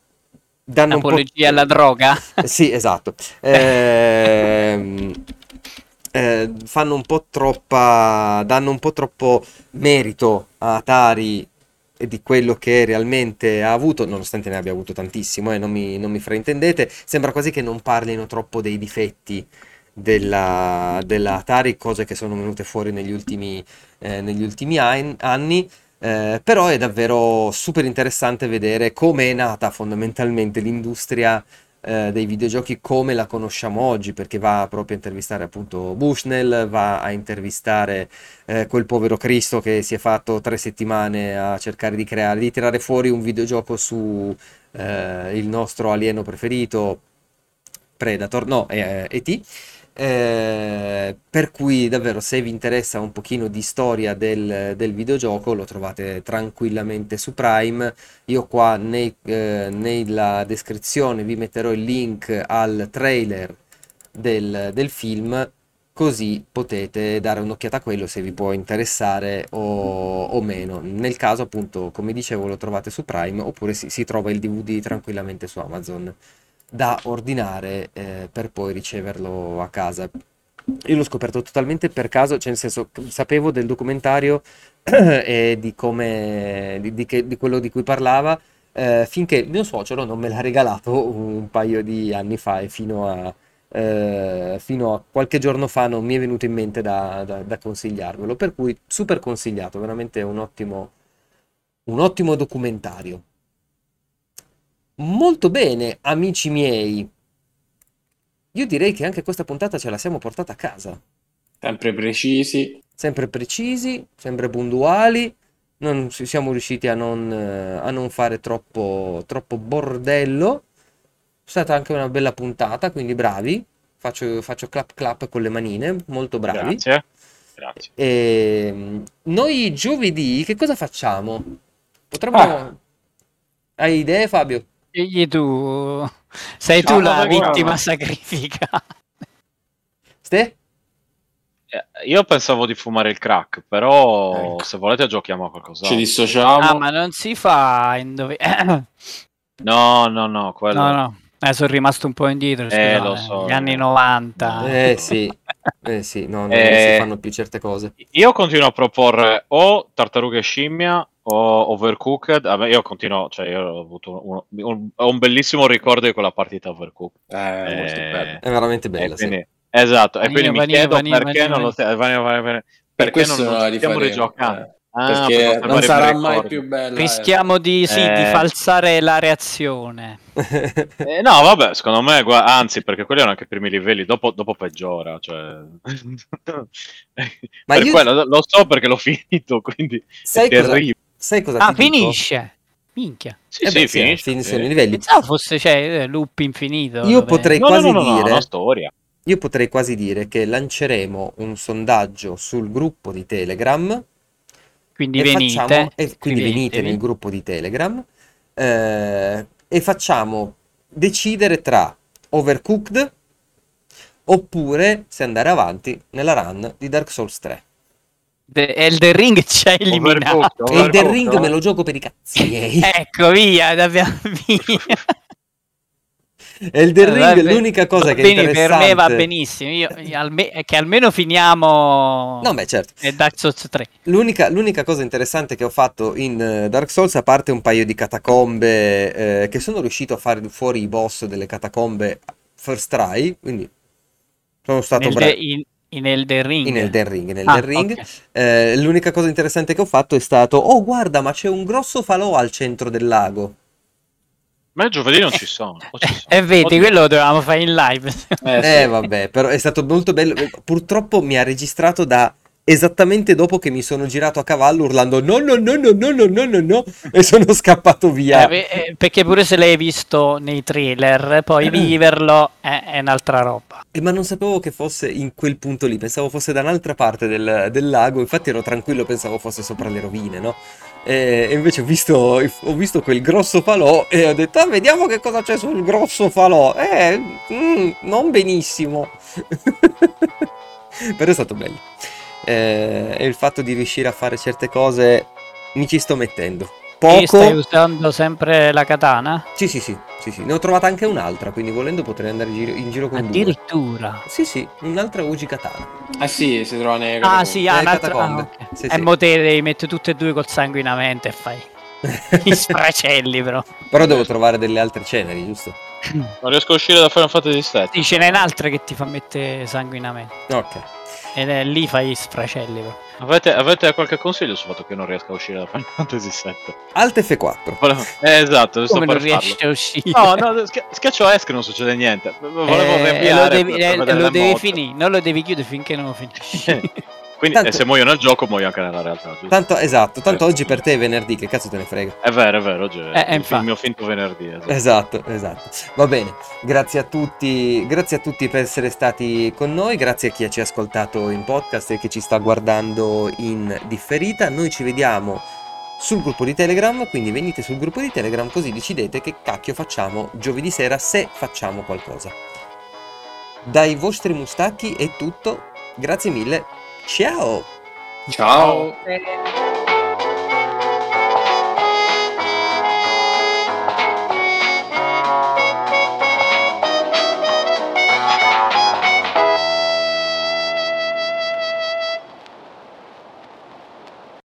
Danno un po' Apologia alla droga. eh, Sì, esatto. Ehm, [laughs] eh, fanno un po' troppa, danno un po' troppo merito a Atari e di quello che realmente ha avuto, nonostante ne abbia avuto tantissimo, eh, non mi, non mi fraintendete. Sembra quasi che non parlino troppo dei difetti della, della Atari, cose che sono venute fuori negli ultimi, eh, negli ultimi an- anni. Eh, però è davvero super interessante vedere come è nata fondamentalmente l'industria eh, dei videogiochi come la conosciamo oggi, perché va proprio a intervistare appunto Bushnell, va a intervistare eh, quel povero Cristo che si è fatto tre settimane a cercare di creare, di tirare fuori un videogioco su eh, il nostro alieno preferito, Predator, no, eh, E.T. Eh, per cui davvero se vi interessa un pochino di storia del, del videogioco lo trovate tranquillamente su Prime. Io qua nei- eh, nella descrizione vi metterò il link al trailer del, del film così potete dare un'occhiata a quello se vi può interessare o, o meno. Nel caso appunto come dicevo lo trovate su Prime oppure si, si trova il DVD tranquillamente su Amazon da ordinare eh, per poi riceverlo a casa. Io l'ho scoperto totalmente per caso, cioè nel senso sapevo del documentario [clears throat] e di come di, di che- di quello di cui parlava eh, finché mio suocero non me l'ha regalato un paio di anni fa e fino a, eh, fino a qualche giorno fa non mi è venuto in mente da, da- da consigliarvelo, per cui super consigliato, veramente un ottimo, un ottimo documentario. Molto bene, amici miei. Io direi che anche questa puntata ce la siamo portata a casa. Sempre precisi. Sempre precisi, sempre puntuali. Non siamo riusciti a non, eh, a non fare troppo, troppo bordello. È stata anche una bella puntata, quindi bravi. Faccio, faccio clap clap con le manine, molto bravi. Grazie. Grazie. E mm, noi giovedì che cosa facciamo? Potremmo... Ah. Hai idee, Fabio? Scegli tu. Sei tu Ah, la vittima guarda. sacrificata. Ste? Eh, Io pensavo di fumare il crack, però Ecco. se volete giochiamo a Ci qualcos'altro. dissociamo. Ah, ma non si fa indove... [coughs] No, no, no, quello... No, no. Eh, sono rimasto un po' indietro, Eh, scusate, lo so, Gli anni eh. 90. Eh sì, eh sì, no, no, non Eh. si fanno più certe cose. Io continuo a proporre o tartarughe e scimmia o Overcooked, vabbè, io continuo, cioè io ho avuto un, ho un bellissimo ricordo di quella partita Overcooked. Eh, molto Eh. È veramente E bella, sì. quindi- Esatto, e Vanilla, quindi mi vanilla, chiedo vanilla, perché vanilla, non lo stiamo vanilla, vanilla, vanilla. Per perché questo non, la stiamo rigiocando. eh. Ah, perché per non sarà mai più bella. Rischiamo di, sì, di Eh. falsare la reazione. [laughs] Eh, no, vabbè, secondo me, gua- anzi, perché quelli erano anche i primi livelli, dopo, dopo peggiora, cioè... Ma [laughs] per io- quello, lo so perché l'ho [laughs] finito, quindi Sai è cosa, terribile. Sai cosa Ah, ti dico? finisce. Minchia. Sì, Eh sì, beh, sì, finisce. finiscono sì. i livelli. Pensavo fosse, cioè, eh, loop infinito. Io dove- potrei No, no, quasi no, no, no, dire una storia. Io potrei quasi dire che lanceremo un sondaggio sul gruppo di Telegram Quindi e venite. facciamo, e quindi venite iscrivetevi. nel gruppo di Telegram eh, e facciamo decidere tra Overcooked oppure se andare avanti nella run di Dark Souls 3. The Elden Ring [laughs] ci ha eliminato. Overcooked, E Overcooked, ring me lo gioco per i cazzi. [laughs] Ecco, via, abbiamo via. E il del Eh, ring è l'unica cosa che è bene, interessante. Per me va benissimo. Io, alme- che almeno finiamo No, beh, certo. e Dark Souls 3. L'unica, l'unica cosa interessante che ho fatto in eh, Dark Souls, a parte un paio di catacombe, eh, che sono riuscito a fare fuori i boss delle catacombe first try, quindi sono stato bravo in, in Elden Ring. in Elden Ring. In Ah, Elden Ring. ok. Eh, l'unica cosa interessante che ho fatto è stato, oh guarda, ma c'è un grosso falò al centro del lago. Ma giovedì non ci sono. o ci sono? E vedi, Oddio. quello lo dovevamo fare in live. Eh, vabbè, però è stato molto bello. Purtroppo mi ha registrato da esattamente dopo che mi sono girato a cavallo urlando no, no, no, no, no, no, no, no, no, e sono [laughs] scappato via. Eh, eh, perché pure se l'hai visto nei trailer, poi viverlo è, è un'altra roba. Eh, ma non sapevo che fosse in quel punto lì, pensavo fosse da un'altra parte del, del lago, infatti ero tranquillo, pensavo fosse sopra le rovine, no? E, e invece ho visto, ho visto quel grosso falò e ho detto, ah, vediamo che cosa c'è sul grosso falò. Eh, mm, non benissimo. [laughs] Però è stato bello. Eh, e il fatto di riuscire a fare certe cose mi ci sto mettendo. E stai Poco. usando sempre la katana? Sì, sì, sì, sì, sì. Ne ho trovata anche un'altra, quindi volendo potrei andare in giro, in giro con due. Addirittura. Sì, sì, un'altra Uji Katana. Ah sì, si trova nei Ah, sì, ah, un'altra- catacombe. ah, ok. Sì, E sì. mo te le metti tutte e due col sanguinamento e fai [laughs] gli sfracelli, però. Però devo trovare delle altre ceneri, giusto? [clears throat] Non riesco a uscire da Final Fantasy VII. Sì, ce n'è un'altra che ti fa mettere sanguinamento. Ok. E le- lì fai gli sfracelli. Avete, avete qualche consiglio sul fatto che non riesco a uscire da Final Fantasy VII? Alt F4. Volevo- Eh, esatto, Come non riesci a uscire? No, no, schi- schiaccio ESC e non succede niente. Volevo Eh, riavviare lo devi, per- eh, per vedere lo devi finire, non lo devi chiudere finché non lo finisci. [laughs] Quindi Tanto- e se muoio nel gioco, muoio anche nella realtà. Giusto? Tanto, esatto, tanto oggi per te è venerdì, che cazzo te ne frega? È vero, è vero, oggi è Eh, eh, il infatti. mio finto venerdì. esatto. Esatto, esatto. Va bene, grazie a tutti, grazie a tutti per essere stati con noi, grazie a chi ci ha ascoltato in podcast e che ci sta guardando in differita. Noi ci vediamo sul gruppo di Telegram, quindi venite sul gruppo di Telegram così decidete che cacchio facciamo giovedì sera se facciamo qualcosa. Dai vostri mustacchi è tutto, grazie mille, Ciao. Ciao. Ciao.